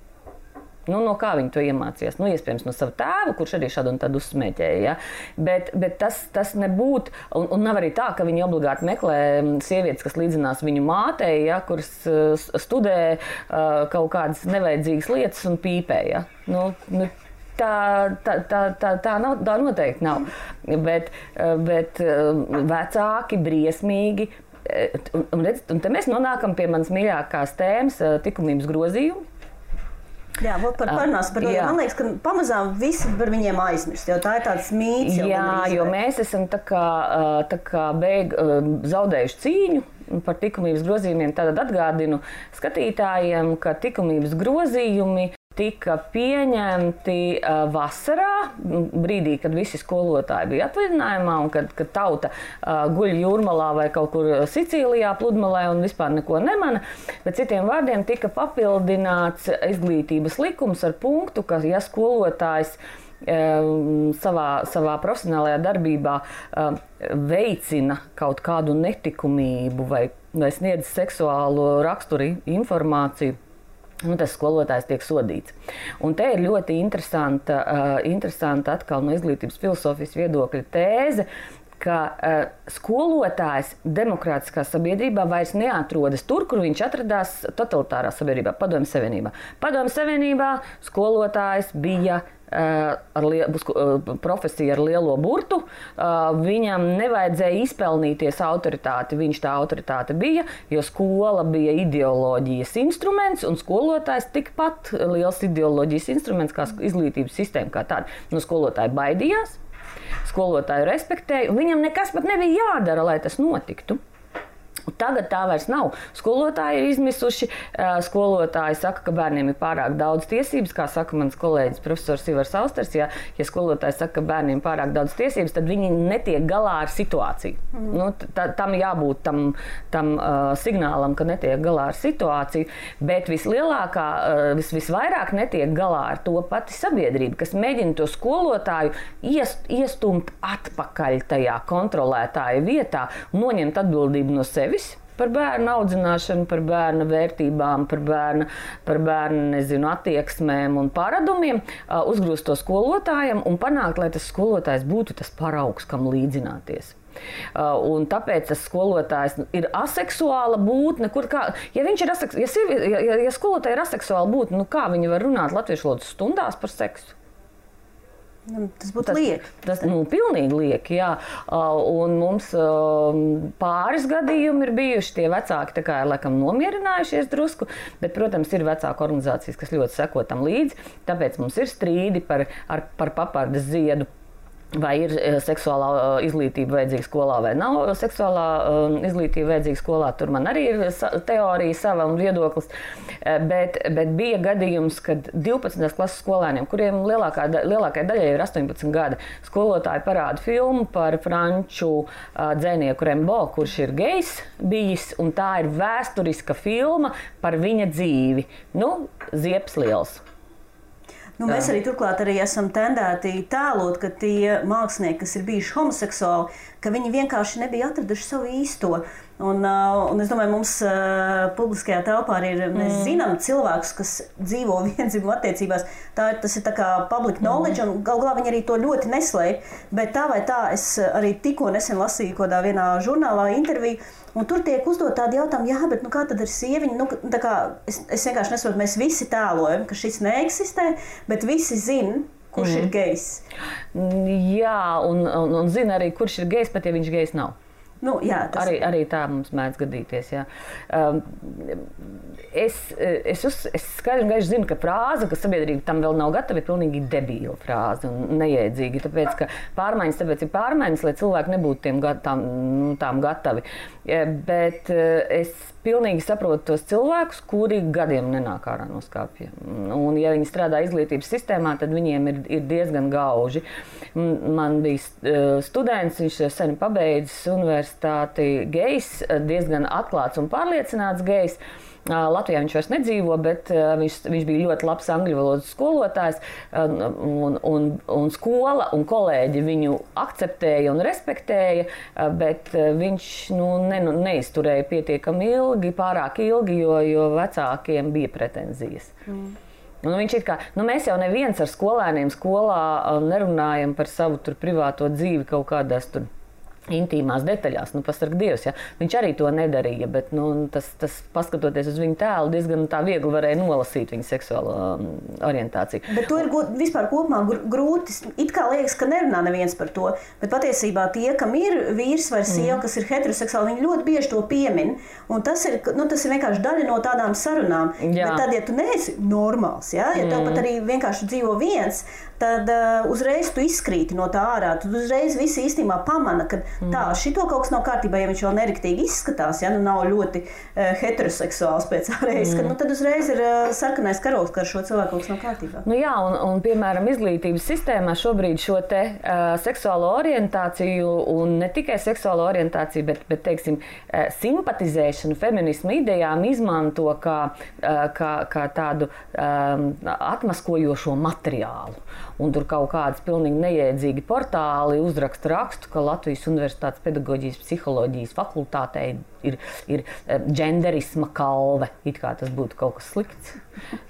Nu, no kā viņi to iemācījās? Nu, iespējams, no sava tēva, kurš arī šādu un tādu uzsmēķēja. Ja? Bet, bet tas, tas nebūtu. Un, un nav arī tā, ka viņi obligāti meklē mm, sievietes, kas līdzinās viņu mātei, ja? kuras studē kaut kādas nevajadzīgas lietas un pīpē. Ja? Nu, nu, Tā, tā, tā, tā, tā, nav, tā noteikti nav. Bet, bet vecāki briesmīgi. Un, redz, un te mēs nonākam pie manas mīļākās tēmas, likumības grozījumi. Jā, vot par parunāsim par to. Man liekas, ka pamazām visi par viņiem aizmirst, jo tā ir tāds mīts. Jā, jo mēs esam tā kā, tā kā beig, zaudējuši cīņu par likumības grozījumiem. Tad atgādinu skatītājiem, ka likumības grozījumi tika pieņemti ā, vasarā, brīdī, kad visi skolotāji bija atvaļinājumā un kad, kad tauta ā, guļ jūrmalā vai kaut kur Sicīlijā, pludmalē un vispār neko nemana. Bet citiem vārdiem tika papildināts izglītības likums ar punktu, ka ja skolotājs savā, savā profesionālajā darbībā veicina kaut kādu netikumību vai, vai sniedz seksuālo raksturu informāciju. Nu, tas skolotājs tiek sodīts. Un te ir ļoti interesanta, uh, interesanta atkal no izglītības filozofijas viedokļa tēze, ka uh, skolotājs demokrātiskā sabiedrībā vairs neatrodas tur, kur viņš atradās totalitārā sabiedrībā, Padomju Savienībā. Padomju Savienībā skolotājs bija uh, ar lielu uh, profesiju, ar lielo burtu. Viņam nevajadzēja izpelnīties autoritāti. Viņš tā autoritāte bija, jo skola bija ideoloģijas instruments, un skolotājs tikpat liels ideoloģijas instruments kā izglītības sistēma kā tāda. No skolotāja baidījās, skolotāju respektēja, un viņam nekas pat nebija jādara, lai tas notiktu. Tagad tā vairs nav. Skolotāji ir izmisuši. Skolotāji saka, ka bērniem ir pārāk daudz tiesības. Kā saka mans kolēģis, profesors Ivars Austers, ja, ja skolotāji saka, ka bērniem ir pārāk daudz tiesības, tad viņi netiek galā ar situāciju. Mm. Nu, ta, tam jābūt tam, tam uh, signālam, ka netiek galā ar situāciju. Bet vislielākā, uh, vis, visvairāk netiek galā ar to pati sabiedrība, kas mēģina to skolotāju iest, iestumt atpakaļ tajā kontrolētāja vietā, noņemt atbildību no sevis par bērnu audzināšanu, par bērnu vērtībām, par bērnu, par bērnu nezinu, attieksmēm un paradumiem, uzgrūst to skolotājiem un panākt, lai tas skolotājs būtu tas paraugs, kam līdzināties. Un tāpēc tas skolotājs ir aseksuāla būtne. Kā, ja aseks, ja, sievi, ja, ja skolotāja ir aseksuāla būtne, nu kā viņi var runāt latviešu valodas stundās par seksu? Nu, Tas būtu lieki. Tas nu, pilnīgi lieki, jā. Un mums um, pāris gadījumi ir bijuši. Tie vecāki tā kā ir laikam nomierinājušies drusku, bet, protams, ir vecāku organizācijas, kas ļoti seko tam līdzi. Tāpēc mums ir strīdi par, ar, par papardes ziedu. Vai ir eh, seksuālā eh, izglītība vajadzīga skolā, vai nav seksuālā eh, izglītība vajadzīga skolā? Tur man arī ir teorija, sava un viedoklis. Bet, bet bija gadījums, kad 12. klases skolēniem, kuriem lielākā, lielākajai daļai ir 18 gadi, skolotāji parāda filmu par franču dzinieku Rembo, kurš ir gejs bijis, un tā ir vēsturiska filma par viņa dzīvi. Nu, Zieps liels. Nu, mēs arī turklāt arī esam tendēti tēlot, ka tie mākslinieki, kas ir bijuši homoseksuāli, ka viņi vienkārši nebija atraduši savu īsto. Un, uh, un es domāju, mums uh, publiskajā telpā arī ir, mēs mm. zinām cilvēkus, kas dzīvo vienzimumu attiecībās. Tā ir, tas ir kā public knowledge, un gal galā viņi arī to ļoti neslēpj. Bet tā vai tā, es arī tikko nesen lasīju kaut kādā vienā žurnālā interviju, un tur tiek uzdot tādi jautājumi, jā, bet nu, kā tad ir sieviņa? Nu, kā, es, es vienkārši nesaprotu, mēs visi tēlojam, ka šis neeksistē, bet visi zina, kurš mm. ir gejs. Jā, un, un, un zina arī, kurš ir gejs, pat ja viņš gejs nav. Nu, jā, tas Arī, arī tā mums mēdz gadīties. Um, es, es, uz, es skaidri un gaiši zinu, ka frāze, ka sabiedrība tam vēl nav gatava, ir pilnīgi debīla frāze un neiedzīga. Tāpēc, ka pārmaiņas tāpēc ir pārmaiņas, lai cilvēki nebūtu tiem, tām, nu, tām gatavi. Eh, Bet eh, es pilnīgi saprotu tos cilvēkus, kuri gadiem nenāk ārā no skāpja. Un, ja viņi strādā izglītības sistēmā, tad viņiem ir, ir diezgan gauži. Man bija eh, students, viņš sen pabeidzis universitāti gejs, diezgan atklāts un pārliecināts gejs. Latvijā viņš vairs nedzīvo, bet viņš, viņš bija ļoti labs angļu valodas skolotājs. Un, un, un skola un kolēģi viņu akceptēja un respektēja, bet viņš nu, ne, nu, neizturēja pietiekami ilgi, pārāk ilgi, jo, jo vecākiem bija pretenzijas. Mm. Nu, kā, nu, mēs jau neviens ar skolēniem skolā nerunājam par savu tur, privāto dzīvi kaut kādās tur intīmās detaļās. Nu, Pasargā Dievs, ja? viņš arī to nedarīja, bet nu, tas, tas, paskatoties uz viņa tēlu, diezgan tā viegli varēja nolasīt viņa seksuālo um, orientāciju. Bet to ir gu- vispār kopumā gr- grūti. It kā liekas, ka nerunā neviens par to. Bet patiesībā tie, kam ir vīrs vai sieva, mm. kas ir heteroseksuāli, viņi ļoti bieži to piemin. Un tas ir, nu, tas ir vienkārši daļa no tādām sarunām. Jā. Bet tad, ja tu neesi normāls, ja, ja tev pat arī vienkārši dzīvo viens, tad uh, uzreiz tu izkrīti no tā ārā. Tad uzreiz visi īstenībā pamana, ka tā, šito kaut kas nav kārtībā, ja viņš vēl neriktīgi izskatās, ja nu nav ļoti uh, heteroseksuāls pēc ārējas, mm. nu, tad uzreiz ir uh, sarkanais karoks, ka ar šo cilvēku kaut kas nav kārtībā. Nu, jā, un, un, piemēram, izglītības sistēmā šobrīd šo te, uh, seksuālo orientāciju, un ne tikai seksuālo orientāciju, bet, bet teiksim, uh, simpatizēšanu feminismu idejām izmanto kā, uh, kā, kā tādu um, atmaskojošo materiālu. Un tur kaut kādas pilnīgi neiedzīgi portāli uzraksta rakstu, ka Latvijas Universitātes pedagoģijas psiholoģijas fakultātei ir, ir genderisma kalve. It kā tas būtu kaut kas slikts.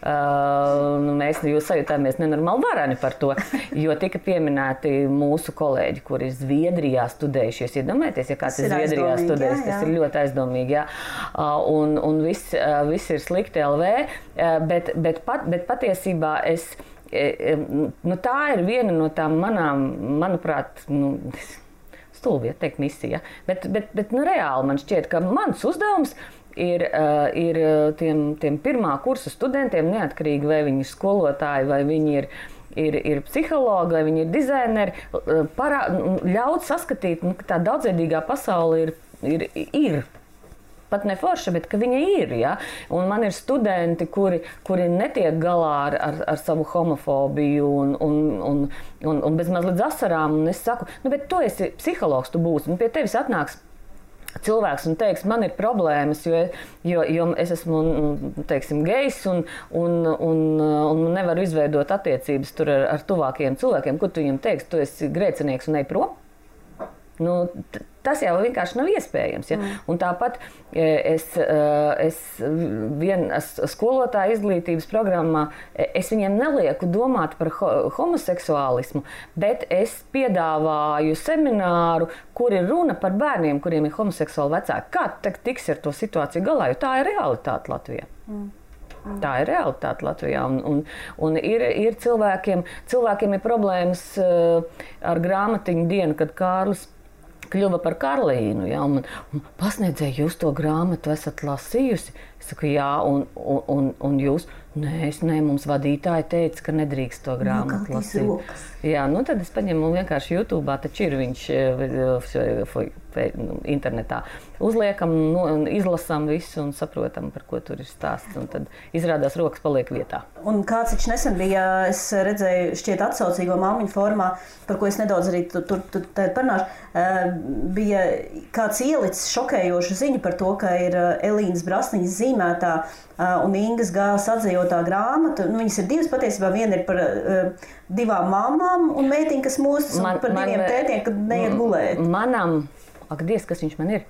Uh, mēs jūs sajūtāmies nenormāli varani par to, jo tika pieminēti mūsu kolēģi, kuri ir Zviedrijā studējušies. Iedomājieties, ja kāds ir Zviedrijā studējis, tas ir ļoti aizdomīgi. Jā. Uh, un un viss, uh, viss ir slikti LV, uh, bet, bet, pat, bet patiesībā es. e, e, Nu, tā ir viena no tām manām, manuprāt, nu, stulbi, ja teikt, misija. Bet, bet, bet nu, reāli man šķiet, ka mans uzdevums ir, uh, ir tiem, tiem pirmā kursa studentiem, neatkarīgi vai viņi ir skolotāji vai viņi ir. Ir, ir psihologi, vai viņi ir dizaineri, parā, ļaut saskatīt, nu, ka tā daudzveidīgā pasaule ir, ir, ir pat ne forša, bet ka viņa ir. Ja? Un man ir studenti, kuri, kuri netiek galā ar, ar, ar savu homofobiju un, un, un, un, un bezmaz līdz asarām. Un es saku, nu, bet tu esi psihologs, tu būsi, un pie tevis atnāks. Cilvēks un teiks, man ir problēmas, jo, jo, jo es esmu nu, teiksim, gejs un, un, un, un nevaru izveidot attiecības ar, ar tuvākiem cilvēkiem. Ko tu viņam teiksi? Tu esi grēcinieks un ej prom. Nu, tas jau vienkārši nav iespējams. Ja? Mm. Un tāpat e, es, e, es vienas skolotāja izglītības programmā, e, es viņiem nelieku domāt par ho homoseksuālismu, bet es piedāvāju semināru, kur ir runa par bērniem, kuriem ir homoseksuāli vecāki. Kā tu tagad tiksi ar to situāciju galā, jo tā ir realitāte Latvijā. Tā ir realitāte Latvijā. Un, un, un ir, ir cilvēkiem, cilvēkiem ir problēmas uh, ar grāmatiņu dienu, kad Kārlis kļuva par Karolīnu. Ja, un, un pasniedzēju, jūs to grāmatu esat lasījusi? Es saku, jā, un, un, un, un jūs? Nē, es ne, mums vadītāji teica, ka nedrīkst to grāmatu Nokaltīs lasīt. rokas. Jā, nu tad es paņemu vienkārši YouTube, taču ir viņš eh, f- f- nu, internetā. Uzliekam, nu, izlasām visu un saprotam, par ko tur ir stāsts. Tad izrādās, rokas paliek vietā. Un kāds viņš nesen bija, es redzēju, šķiet, atsaucīgo māmiņu formā, par ko es nedaudz arī tu- tur tu, tu, parunāšu. eh, Bija kāds ielicis šokējošu ziņu par to, ka ir Elīnas Brasniņas zīmētā un Ingas gāzes atzījotā grāmata. Nu, viņas ir divas patiesībā. Viena ir par divām mamām un meitiņu, kas mūstas, un Man- par man- diviem tētiem, kad neiet gulēt. Manam, ak, Dievs, kas viņš man ir?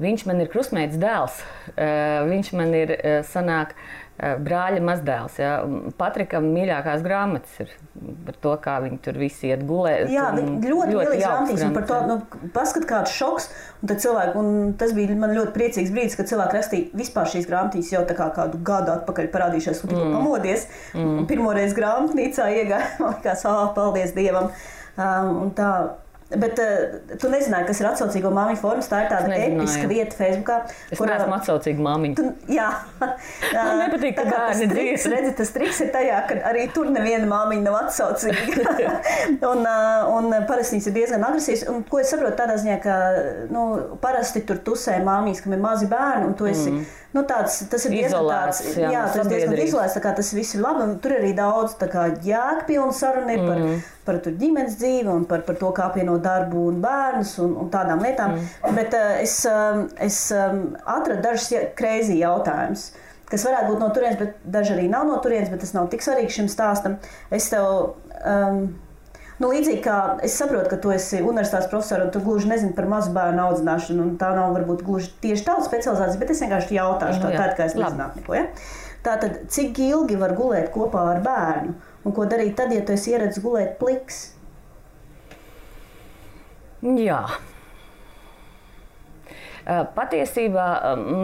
Viņš man ir krustmeitas dēls. Eh, Viņš man ir eh, sanāk, eh, brāļa mazdēls. Ja? Patrikam mīļākās grāmatas ir par to, kā viņi tur visi iet gulēt. Jā, viņi ļoti, ļoti jauks grāmatīgs. Un par to grāmatas, nu, paskat, kāds šoks. Un cilvēki, un tas bija man ļoti priecīgs brīdis, kad cilvēki rakstīja vispār šīs grāmatas jau kā kādu gadu atpakaļ parādījušās, un mm. pamodies. Mm. Pirmoreiz grāmatnīcā iegāja, man liekas, ah, paldies Dievam. Um, tā. Bet uh, tu nezināji, kas ir atsaucīgo māmiņu formas. Tā ir tāda episka vieta Facebookā. Es neesmu atsaucīga māmiņa. Tu, jā, Man nepatīk, ka bērni dzīvo. redzi, tas triks ir tajā, ka arī tur neviena māmiņa nav atsaucīga. un, uh, un parasti viņas ir diezgan agresīvas. Un, ko es saprotu tādā ziņā, ka nu, parasti tur tusē māmiņas, kam ir mazi bērni, un tu esi. Mm. Nu, tāds, tas ir diezgan Izolēts, tāds, jā, jā, tas diezgan izolēts. tā kā Tas viss ir labi. Tur arī daudz tā kā jēgpilnu sarunu ir par, Mm. Par ģimenes dzīvi un par, par to, kā apvienot darbu un bērnus un, un tādām lietām. Mm. Bet uh, es, um, es um, atradu dažus kreizi jautājumus kas varētu būt no turienes, bet daži arī nav no turienes, bet tas nav tik svarīgi šim stāstam. Es tev. Um, Nu, līdzīgi kā es saprotu, ka tu esi universitātes profesors un tu gluži nezini par mazu bērnu audzināšanu, un tā nav varbūt gluži tieši tava specializācija, bet es vienkārši jautāšu, Nu, tā, tā kā es neko. Ja? Tātad, cik ilgi var gulēt kopā ar bērnu, Un ko darīt tad, ja tu esi ieradzis gulēt pliks? Jā. Patiesībā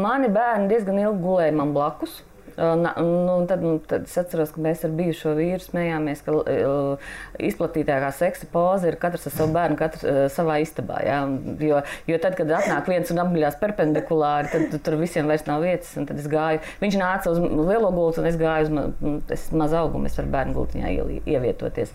mani bērni diezgan ilgi gulēja man blakus. Na- Nu, un tad, tad es atceros, ka mēs ar bijušo vīru smējāmies, ka uh, izplatītākā seksa poza ir katrs ar savu bērnu, katrs uh, savā istabā. Un, Jo, jo tad, kad atnāk viens un apguļās perpendikulāri, tad tu- tur visiem vairs nav vietas. un Tad es gāju, viņš nāca uz lielo gultu, un es gāju uz ma mazu augumu, es varu bērnu gultiņā ieli- ievietoties.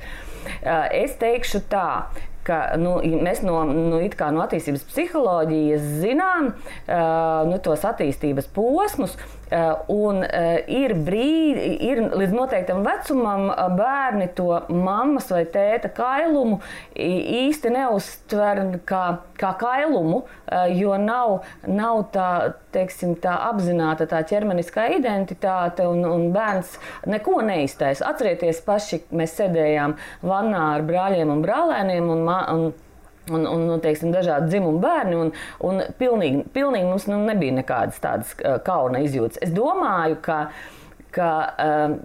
Uh, Es teikšu tā, ka nu, mēs no, nu, no attīstības psiholoģijas zinām uh, nu, tos attīstības posmus. Uh, un uh, ir brīdi, ir līdz noteiktam vecumam bērni to mammas vai tēta kailumu īsti neuztver kā, kā kailumu, uh, jo nav, nav tā, teiksim, tā apzināta tā ķermeniskā identitāte, un, un bērns neko neiztaisa. Atcerieties, paši mēs sēdējām vannā ar brāļiem un brālēniem. Un, ma- un, Un, un nu, teiksim, dažādi dzimumi bērni. Un, un pilnīgi, pilnīgi mums nu, nebija nekādas tādas kauna izjūtas. Es domāju, ka, ka um,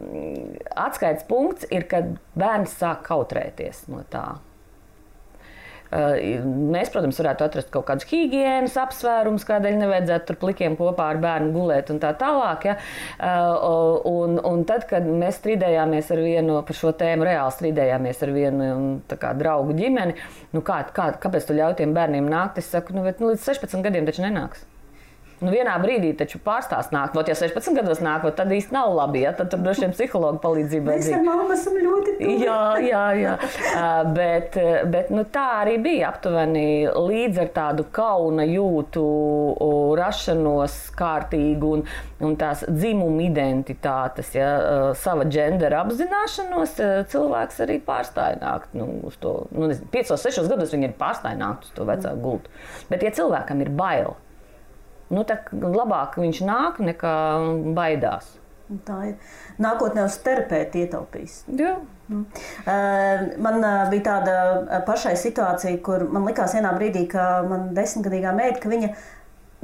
atskaites punkts ir, kad bērns sāk kautrēties no tā. Mēs, protams, varētu atrast kaut kādus higiēnas apsvērumus, kādēļ nevajadzētu tur plikiem kopā ar bērnu gulēt un tā tālāk. Ja? Un, un tad, kad mēs strīdējāmies ar vienu par šo tēmu, reāli strīdējāmies ar vienu um, kā, draugu ģimeni, nu kā, kā, kāpēc tu ļauj tiem bērniem nākt? Es saku, nu, bet, nu, līdz 16 gadiem taču nenāks. Nu, vienā brīdī taču pārstās nākt. Vot, ja 16 gados nāk, vot tad īsti nav labi. Ja? Tad tur droši vien psihologa palīdzība Mēs ar mammu esam ļoti tuvi. Jā, jā, jā. Bet, bet nu, tā arī bija aptuveni līdz ar tādu kauna jūtu rašanos kārtīgu un, un tās dzimuma identitātes, ja, sava ģendera apzināšanos, cilvēks arī pārstāja nākt nu, uz to. Nu, nezinu, piecos, sešos gados viņi ir pārstāja nākt uz to vecāku gultu. Bet, ja cilvēkam ir bail, nu, tad labāk viņš nāk nekā baidās. Un Tā ir. Nākotnē uz terapeitu ietaupīs. Jā. Uh, Man uh, bija tāda uh, pašai situācija, kur man likās vienā brīdī, ka man desmitgadīgā meita, ka viņa,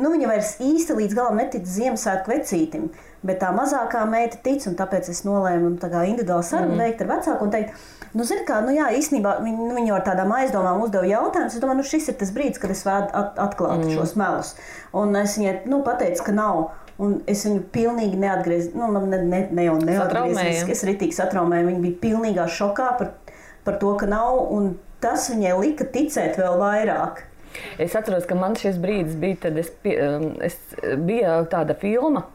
nu, viņa vairs īsti līdz galam netic Ziemassvētku vecītim, bet tā mazākā meita tic, un tāpēc es nolēmu tā individuāli sarunu mm. veikt ar vecāku un teikt, nu, zini kā, nu jā, īstenībā viņi, nu, viņi ar tādām aizdomām uzdeva jautājumus, es domāju, nu, šis ir tas brīdis, kad es varu at atklāt mm. šos melus. Un es viņai, nu, pateicu, ka nav. Un es viņu pilnīgi neatgriezu, nu, man ne, ne, ne jau neatgriezu. Es ritīgi satraumēju. Viņa bija pilnīgā šokā par, par to, ka nav. Un tas viņai lika ticēt vēl vairāk. Es atceros, ka man šis brīdis bija, kad es, pie, um, es bija tāda filma.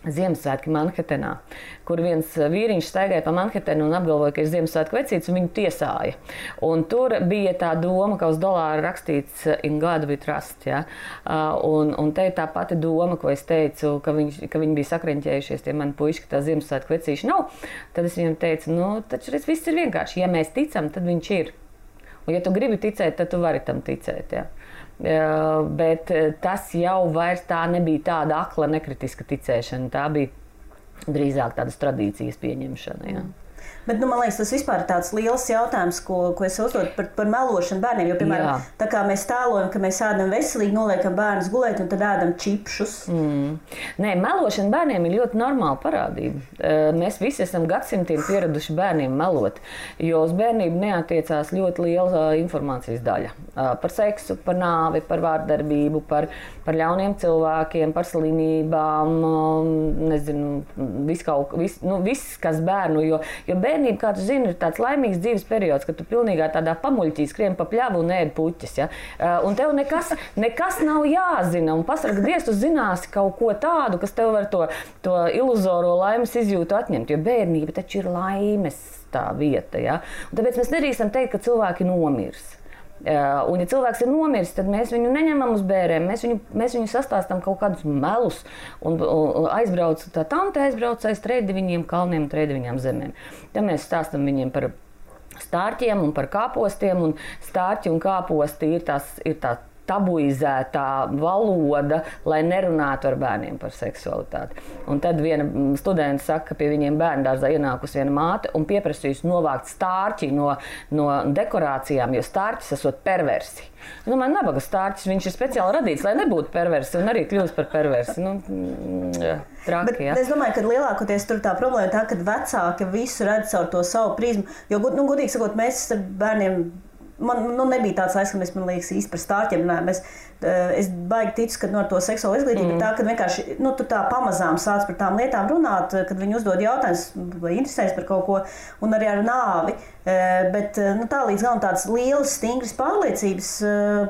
Ziemassvētki Manhetenā, kur viens vīriņš staigāja pa Manhetenu un apgalvoja, ka ir Ziemassvētku vecīts, un viņu tiesāja. Un tur bija tā doma, ka uz dolāra rakstīts In God we trust. Ja? Un, un te ir tā pati doma, ko es teicu, ka, viņš, ka viņi bija sakriņķējušies, tie mani puiši, ka tā Ziemassvētku vecīša nav. Tad es viņam teicu, nu, taču viss ir vienkārši. Ja mēs ticam, tad viņš ir. Un, ja tu gribi ticēt, tad tu vari tam ticēt. Ja? Uh, bet eh, tas jau vairs tā nebija tāda akla, nekritiska ticēšana. Tā bija drīzāk tādas tradīcijas pieņemšana. Ja? Bet, nu, man liekas, tas vispār ir tāds liels jautājums, ko, ko es uzdodu par, par melošanu bērniem. Jo, piemēram, Jā. tā kā mēs tēlojam, ka mēs ēdam veselīgi, noliekam bērnus gulēt un tad ēdam čipšus. Mm. Nē, melošana bērniem ir ļoti normāla parādība. Eh, Mēs visi esam gadsimtiem pieraduši bērniem melot, jo uz bērnību neatiecās ļoti liela eh, informācijas daļa eh, par seksu, par nāvi, par vārdarbību, par, par ļauniem cilvēkiem, par slimībām, um, nezinu, viss, kaut, viss, nu, viss kas bērnu. Jo, jo bērnība, kā tu zini, ir tāds laimīgs dzīves periods, kad tu pilnīgā tādā pamuļķī skrien pa pļavu un ēd puķis. Ja? Uh, Un tev nekas, nekas nav jāzina. Un pasargā Dievs, tu zināsi kaut ko tādu, kas tev var to, to iluzoro laimes izjūtu atņemt. Jo bērnība taču ir laimes tā vieta. Ja? Un tāpēc mēs nedrīkstam teikt, ka cilvēki nomirs. Uh, Un, ja cilvēks ir nomiris, tad mēs viņu neņemam uz bērniem. Mēs viņu, mēs viņu sastāstām kaut kādus melus. Un, un aizbrauc, tā tante aizbrauc aiz trījiem kalniem, trījiem zemēm. Tad mēs stāstām viņiem par stārķiem un par kāpostiem. Un stārķi un kāposti ir tās. Ir tā, tabuizētā valoda, lai nerunātu ar bērniem par seksualitāti. Un tad viena studente saka, ka pie viņiem bērnu dārzā ienākusi viena māte un pieprasījusi novākt stārķi no, no dekorācijām, jo stārķis esot perversi. Nu, man nabaga stārķis, viņš ir speciāli radīts, lai nebūtu perversi un arī kļūst par perversi. Nu, mm, jā, Bet traki, jā. es domāju, ka lielākoties tur tā problēma ir tā, ka vecāki visu redz caur to savu prizmu. Jo, nu, gudīgi sakot, mēs ar bērniem man nu, nebija tāds laiks, ka mēs, man liekas, īsti par stārķiem runājam. Mēs, es baigi ticu, ka no to seksuālo izglītību mm. tā, ka vienkārši nu, tu tā pamazām sāc par tām lietām runāt, kad viņi uzdod jautājumus vai interesēs par kaut ko, un arī ar nāvi. Bet nu, tā līdz galam tādas lielas, stingras pārliecības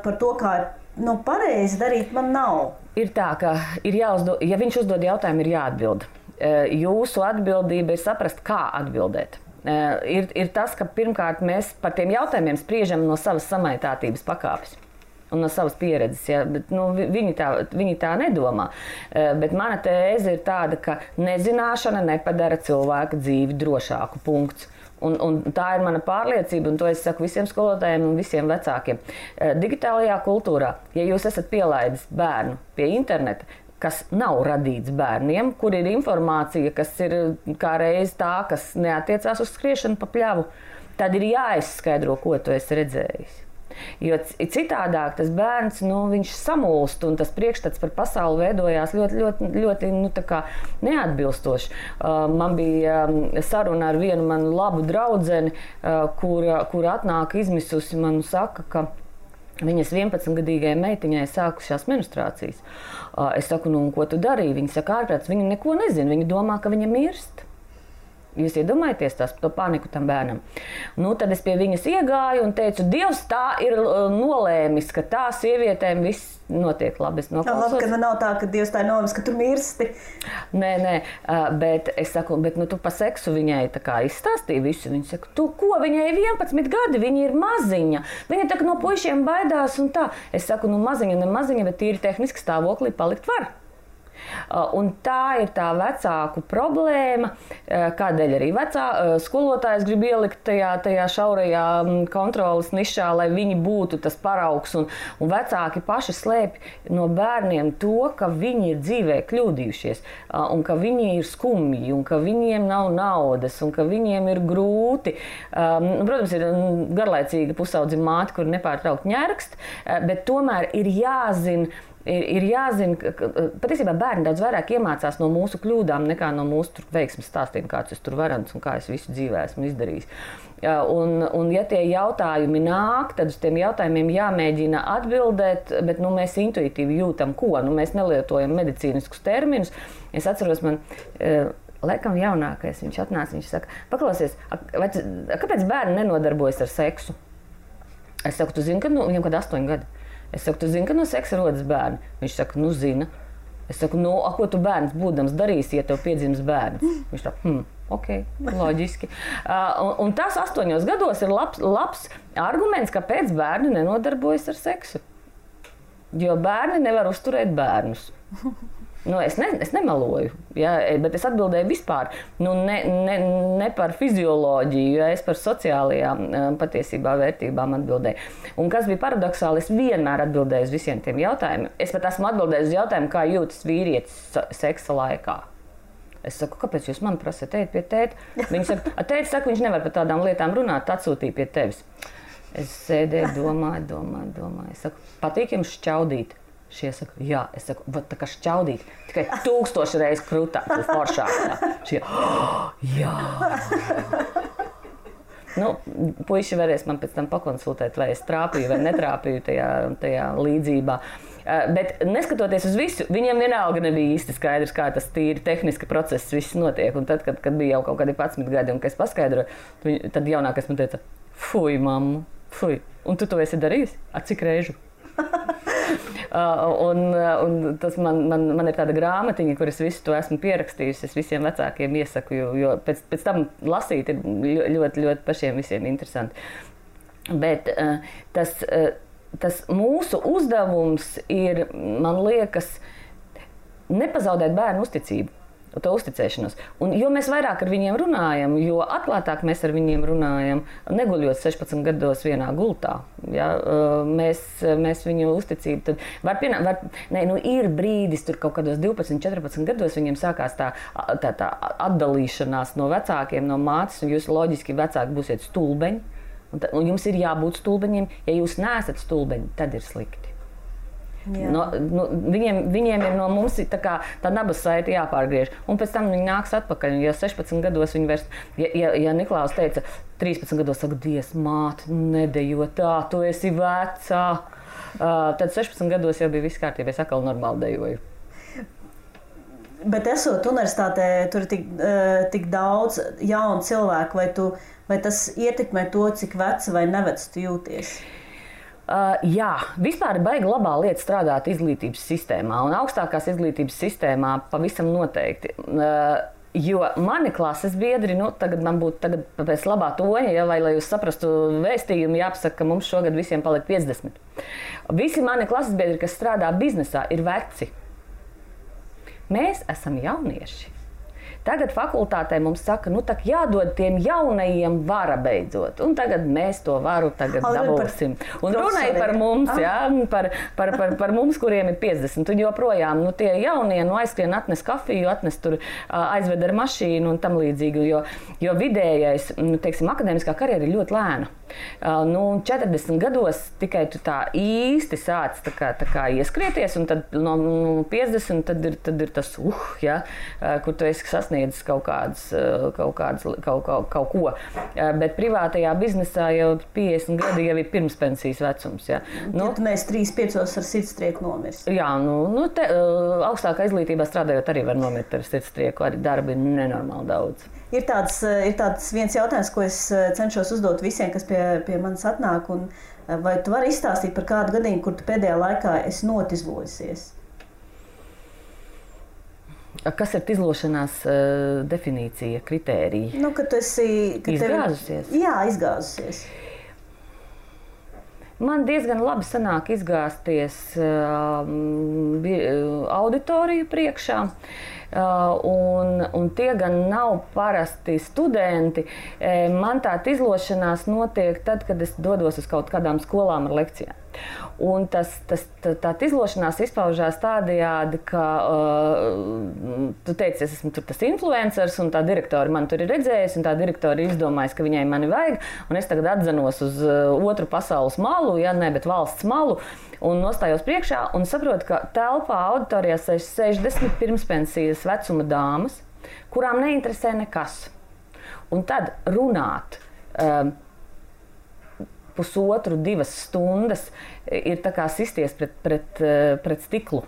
par to, kā nu, pareizi darīt, man nav. Ir tā, ka ir jāuzdod, ja viņš uzdod jautājumu, ir jāatbild. Jūsu atbildība ir saprast, kā atbildēt. Ir, ir tas, ka pirmkārt mēs par tiem jautājumiem spriežam no savas samaitātības pakāpes un no savas pieredzes. Ja? Bet, nu, viņi, tā, viņi tā nedomā. Bet mana tēze ir tāda, ka nezināšana nepadara cilvēka dzīvi drošāku. Punkts. Un, un tā ir mana pārliecība, un to es saku visiem skolotājiem un visiem vecākiem. Digitālajā kultūrā, ja jūs esat pielaidis bērnu pie interneta, kas nav radīts bērniem, kur ir informācija, kas ir kā reiz tā, kas neatiecās uz skriešanu pa pļavu, tad ir jāizskaidro, ko tu esi redzējis. Jo citādāk tas bērns nu, samulst un tas priekšstats par pasauli veidojās ļoti, ļoti, ļoti nu, neatbilstoši. Uh, man bija um, saruna ar vienu manu labu draugu, uh, kur, kur atnāk izmisusi man un saka, ka viņas 11-gadīgajai meitiņai sākušās menstruācijas. Es saku, nu, ko tu darīji? Viņa saka, ārprāts, viņa neko nezina. Viņa domā, ka viņa mirst. Jūs iedomājaties tās, to paniku tam bērnam. Nu, tad es pie viņas iegāju un teicu, Dievs tā ir nolēmis, ka tā sievietēm viss notiek labi. Es noklausos. Labi, ka nav tā, ka Dievs tā ir nolēmis, ka tu mirsti. Nē, nē, bet es saku, bet nu, tu pa seksu viņai izstāstīji visu. Viņa saka, tu ko, viņai ir 11 gadi, viņa ir maziņa. Viņa tā no puišiem baidās un tā. Es saku, nu maziņa, ne maziņa, bet tīri tehniski stāvoklī palikt var. Uh, un tā ir tā vecāku problēma, uh, kādēļ arī vecā, uh, skolotājs grib ielikt tajā, tajā šaurajā mm, kontrolas nišā, lai viņi būtu tas paraugs. Un, un vecāki paši slēpj no bērniem to, ka viņi ir dzīvē kļūdījušies, un ka viņi ir skumji, un ka viņiem nav naudas, un ka viņiem ir grūti. Um, protams, ir mm, garlaicīga pusaudzi māte, kur nepārtraukti ņērkst, bet tomēr ir jāzina ir, ir jāzina, ka patiesībā bērni daudz vairāk iemācās no mūsu kļūdām nekā no mūsu veiksmes stāstiem, kāds es tur varants un kā es visu dzīvē esmu izdarījis. Un, un, ja tie jautājumi nāk, tad uz tiem jautājumiem jāmēģina atbildēt, bet nu, mēs intuitīvi jūtam, ko. Nu, mēs nelietojam medicīniskus terminus. Es atceros, man. Laikam jaunākais viņš atnāca. Viņš saka, paklausies, vai, kāpēc bērni nenodarbojas ar seksu? Es saku, tu zini, ka nu, viņam kad astoņi gadi. Es saku, tu zini, ka no seksa rodas bērni? Viņš saka, nu, zina. Es saku, nu, a, ko tu bērns būdams darīsi, ja tev piedzims bērns? Viņš tā, hmm, ok, loģiski. Uh, un, un tas astoņos gados ir labs, labs arguments, kāpēc bērni nenodarbojas ar seksu. Jo bērni nevar uzturēt bērnus. Nu, es, ne, es nemeloju, ja, bet es atbildēju vispār nu, ne, ne, ne par fizioloģiju, ja es par sociālajām eh, patiesībā vērtībām atbildēju. Un kas bija paradoxāli, es vienmēr atbildēju uz visiem tiem jautājumiem. Es pat esmu atbildējis uz jautājumu, kā jūtas vīrietis seksa laikā. Es saku, kāpēc jūs man prasat, ejiet pie tēta? Viņa saka, tēta saka, viņš nevar par tādām lietām runāt, atsūtīt pie tevis. Es sēdēju, domāju, domāju, domāju. Es saku, patīk jums šķaudīt. Šie saka, jā, es saku, tā kā šķaudīt, tikai tūkstoši reizes krūtāk, foršāk. Šie, oh, jā. Nu, puiši varēs man pēc tam pakonsultēt, vai es trāpīju vai netrāpīju tajā, tajā līdzībā. Eh, bet neskatoties uz visu, viņiem vienalga nebija īsti skaidrs, kā tas tīri tehniski process viss notiek. Un tad, kad, kad bija jau kaut kādi 11 gadi, un es paskaidroju, tad jaunākais man teica, fuj, mammu, fuj, un tu to esi darījis? Ar cik reižu? Uh, un, uh, un tas man, man, man ir tāda grāmatiņa, kuras visu to esmu pierakstījusi. Es visiem vecākiem iesaku, jo, jo pēc, pēc tam lasīt ir ļoti, ļoti pašiem visiem interesanti. Bet uh, tas, tas mūsu uzdevums ir, man liekas, nepazaudēt bērnu uzticību to uzticēšanos. Un, jo mēs vairāk ar viņiem runājam, jo atklātāk mēs ar viņiem runājam, neguļot 16 gados vienā gultā. Ja, mēs, mēs viņu uzticību tad var pienākt. Var, ne, nu, ir brīdis, tur kaut kādos 12, 14 gados viņiem sākās tā, tā, tā atdalīšanās no vecākiem, no mātes, un jūs loģiski vecāki būsiet stulbeņi. Un, ta, un jums ir jābūt stulbeņiem. Ja jūs neesat stulbeņi, tad ir slikti. Jā. No, nu, viņiem, viņiem ir no mums tā, kā, tā nabas saite jāpārgriež. Un pēc tam viņi nāks atpakaļ. Ja 16 gados viņi vairs, ja, ja, ja Niklaus teica, 13 gados, saka, Dievs, māte, nedejo tā, tu esi vecā. Uh, tad 16 gados jau bija viss kārtībā, es atkal normāli dejoju. Bet esot universitātē, tur ir tik, uh, tik daudz jaunu cilvēku, vai, tu, vai tas ietekmē to, cik vecs vai nevecs tu jūties? Uh, jā, vispār ir baigi labā lieta strādāt izglītības sistēmā, un augstākās izglītības sistēmā pavisam noteikti. Uh, Jo mani klases biedri, nu, tagad man būtu tagad pēc labā toņa, ja, vai lai jūs saprastu vēstījumu, jāpasaka, ka mums šogad visiem paliek 50. Visi mani klases biedri, kas strādā biznesā, ir veci. Mēs esam jaunieši. Tagad fakultātē mums saka, nu tā jādod tiem jaunajiem vara beidzot. Un tagad mēs to varu dabūsim. Un runāja par mums, Ah. jā, par, par, par, par mums, kuriem ir 50. Un joprojām nu, tie jaunie nu, aizskrien, atnes kafiju, atnes tur aizved ar mašīnu un tam līdzīgi. Jo, jo vidējais, nu, teiksim, akadēmiskā karjera ir ļoti lēna. Uh, nu, 40 gados tikai tu tā īsti sāc tā kā, tā kā ieskrieties, un tad no nu, 50 tad ir, tad ir tas, uh, ja, uh, kur tu esi sasniedzis kaut, kādas, uh, kaut, kādas, kaut, kaut, kaut ko. Bet privātajā biznesā jau 50 gadi jau ir pirmspensijas vecums. Ja. Nu, Nu, ja tu neesi 3-5 ar sirdstrieku nomiris. Jā, nu, nu te, augstākā izglītībā strādājot, arī var nomirt ar sirdstrieku. Arī darbi ir nenormāli daudz. Ir tāds, eh, ir tāds viens jautājums, ko es eh, cenšos uzdot visiem, kas pie, pie manis atnāk. Un, eh, vai tu vari izstāstīt par kādu gadījumu, kur pēdējā laikā esi notizlojusies? Kas ir izlošanās uh, definīcija, kritērija? Nu, kad tu esi ir- Izgāzusies? Jā, izgāzusies. Man diezgan labi sanāk izgāzties bi- auditoriju priekšā. Uh, un, un tie gan nav parasti studenti. E, Man tā izlošanās notiek tad, kad es dodos uz kaut kādām skolām ar lekcijām. Un tas, tas, tā, tā izlošanās izpaužās tādējādi, ka uh, tu teici, es esmu tas influenceris, un tā direktora man tur ir redzējusi, un tā direktora ir izdomājusi, ka viņai mani vajag. Un es tagad atzinos uz uh, otru pasaules malu, ja ne, bet valsts malu, un nostājos priekšā un saprotu, ka telpā auditorijā sēž 60 pirmspensijas vecuma dāmas, kurām neinteresē nekas. Un tad runāt. Um, pusotru, divas stundas ir tā kā sisties pret, pret, eh, pret stiklu.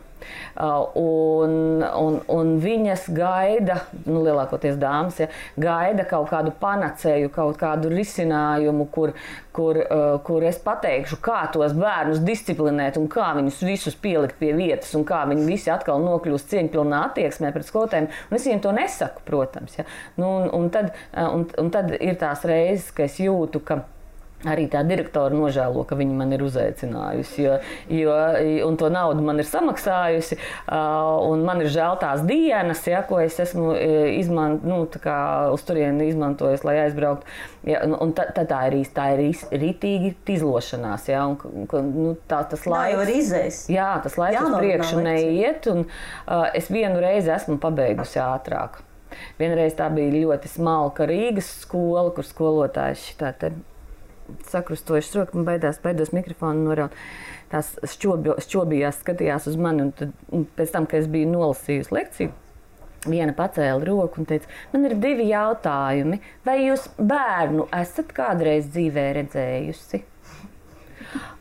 Un, un, un viņas gaida, nu, lielākoties dāmas, ja, gaida kaut kādu panacēju, kaut kādu risinājumu, kur, kur, uh, kur es pateikšu, kā tos bērnus disciplinēt un kā viņus visus pielikt pie vietas, un kā viņi visi atkal nokļūst cieņpilnā attieksmē pret skolotājiem. Un es viņiem to nesaku, protams. Ja. Nu, un, un, tad, un, un tad ir tās reizes, ka es jūtu, ka Arī tā direktora nožēlo, ka viņa man ir uzaicinājusi, jo, jo un to naudu man ir samaksājusi. Man ir žēl tās dienas, ja, ko es esmu izman, nu, uz turieni izmantojis, lai aizbrauktu. Ja, un tā, tā, tā ir īsti, tā ir rītīgi izlošanās. Ja, un, nu, tā, tas Lai jau laiks, ir izējis. jā, tas laiks uz priekšu neiet, un uh, es vienu reizi esmu pabeigusi ātrāk. Vienreiz tā bija ļoti smalka Rīgas skola, kur skolotājs šitā te sakrustojuši roku, man baidās, baidos mikrofonu noraut. Tās šķobjo- šķobījās, skatījās uz mani, un, tad, un pēc tam, kad es biju nolasījusi lekciju, Viena pacēla roku un teica, man ir divi jautājumi. Vai jūs bērnu esat kādreiz dzīvē redzējusi?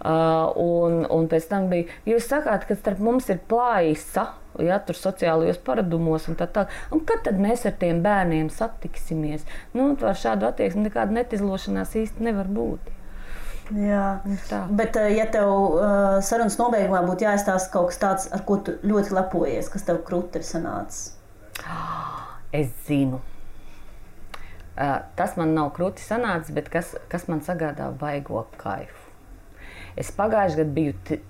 Uh, un, un pēc tam bija, jūs sakāt, ka starp mums ir plājas, ja tur sociālajos paradumos un tā tālāk. Kad tad mēs ar tiem bērniem satiksimies? Nu, ar šādu attieksmi nekāda netizlošanās īsti nevar būt. Jā. tā. Bet, eh, ja tev uh, sarunas nobeigumā būtu jāizstāsta kaut kas tāds, ar ko tu ļoti lepojies, kas tev krūti ir sanācis, Es zinu. Uh, tas man nav krūti sanācis, bet kas, kas man sagādā baigo kaifu. Es pagājušajā gadā biju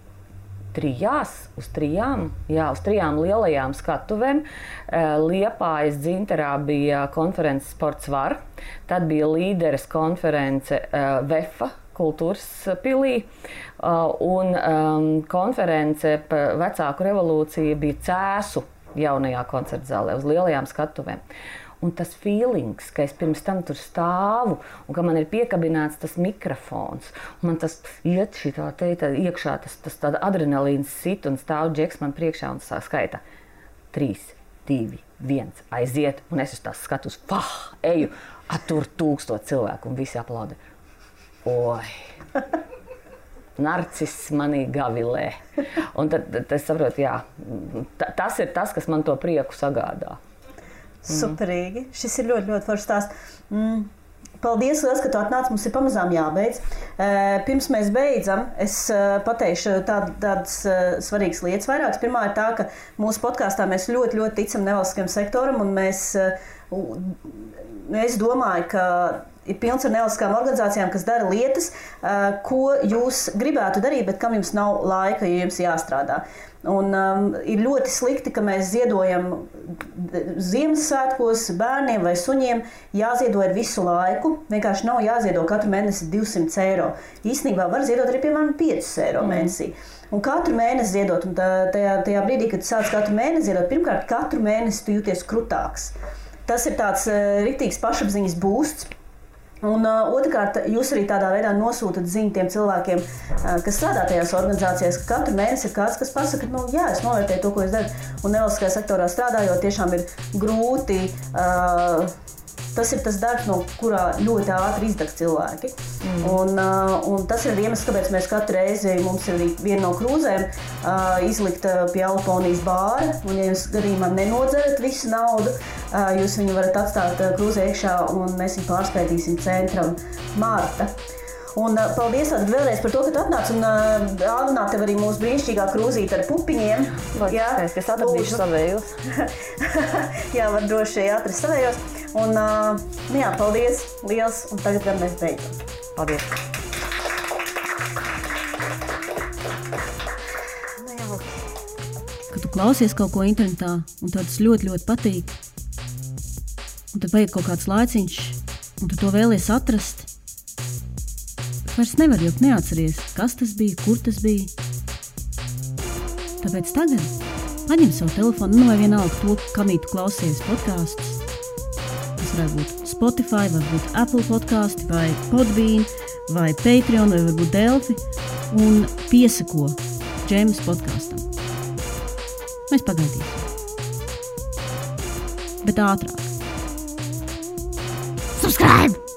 trijās, uz trijām, jā, uz trijām lielajām skatuvēm. Uh, Liepājas dzinterā bija konferences Sports Var, tad bija līderes konference uh, VEFA kultūras pilī, uh, un um, konference par vecāku revolūciju bija Cēsu jaunajā koncerta zālē, uz lielajām skatuvēm. Un tas feelings, ka es pirms tam tur stāvu un ka man ir piekabināts tas mikrofons, man tas iet šitā teita iekšā, tas, tas tāda adrenalīns sit un stāv džeks man priekšā un sāk skaita. Trīs, divi, viens, aiziet, un es uz tās skatos, fah, eju, a, tur tūkstot cilvēku un visi aplaudē. Oi! Narcis manī gavilē. Un tad, tad es saprotu, jā, ta- tas ir tas, kas man to prieku sagādā. Superīgi. Šis ir ļoti, ļoti foršs stāsts. Mm. Paldies, liels, ka tu atnāci. Mums ir pamazām jābeidz. Pirms mēs beidzam, es pateikšu tād, tādas svarīgas lietas. Vairākas. Pirmā ir tā, ka mūsu podkāstā mēs ļoti, ļoti ticam nevalstiskajam sektoram. un Mēs, es domāju, ka ir pilns ar nevalstiskām organizācijām, kas dara lietas, ko jūs gribētu darīt, bet kam jums nav laika, jo jums jāstrādā. Un, um, ir ļoti slikti, ka mēs ziedojam Ziemassvētkos bērniem vai suņiem. Jāziedo ir visu laiku. Vienkārši nav jāziedo katru mēnesi 200 eiro. Īsnībā var ziedot arī piemēram 5 eiro mēnesī. Un katru mēnesi ziedot, un tā, tajā, tajā brīdī, kad sāc katru mēnesi ziedot, pirmkārt, katru mēnesi tu jūties krutāks. Tas ir tāds uh, rīktīgs pašapziņas būsts. Un uh, otrkārt, jūs arī tādā veidā nosūtat ziņu tiem cilvēkiem, uh, kas strādā tajās organizācijās, ka katru mēnesi ir kāds, kas pasakā, nu, jā, es novērtēju to, ko es daru. Un nevalstiskajā sektorā strādājot, tiešām ir grūti. Uh, Tas ir tas darbs, no kurā ļoti ātri izdeg cilvēki. Mm. Un, uh, un tas ir iemesls, kāpēc mēs katru reizi mums ir viena no krūzēm uh, izlikt uh, pie Alponijas bāra. Un, ja jūs gadījumā nenodzerat visu naudu, jūs viņu varat atstāt krūzē iekšā un mēs viņu pārspētīsim centram Mārta. Un, uh, paldies vēlreiz par to, ka tu atnāci un uh, dāvināt tev arī mūsu brīnišķīgā krūzīte ar pupiņiem. Jā, es atradīšu lūdzu. savējus. Jā, var droši atrast savējos. Un, uh, nu jā, paldies, liels, un tagad gan mēs beidzam. Paldies! Kad tu klausies kaut ko internetā, un tev tas ļoti, ļoti patīk, un tad paiet kaut kāds laiciņš, un tu to vēlies atrast, vairs nevar ilgi neatceries, kas tas bija, kur tas bija. Tāpēc tagad paņem savu telefonu, nu vai vienalga to, kam tu klausies podkāstus. Tas varētu būt Spotify, varbūt Apple podkāsti, vai Podbean, vai Patreon, vai varbūt Delphi, un piesako Džēmas podkāstam. Mēs pagaidīsim. Bet ātrāk. Subscribe!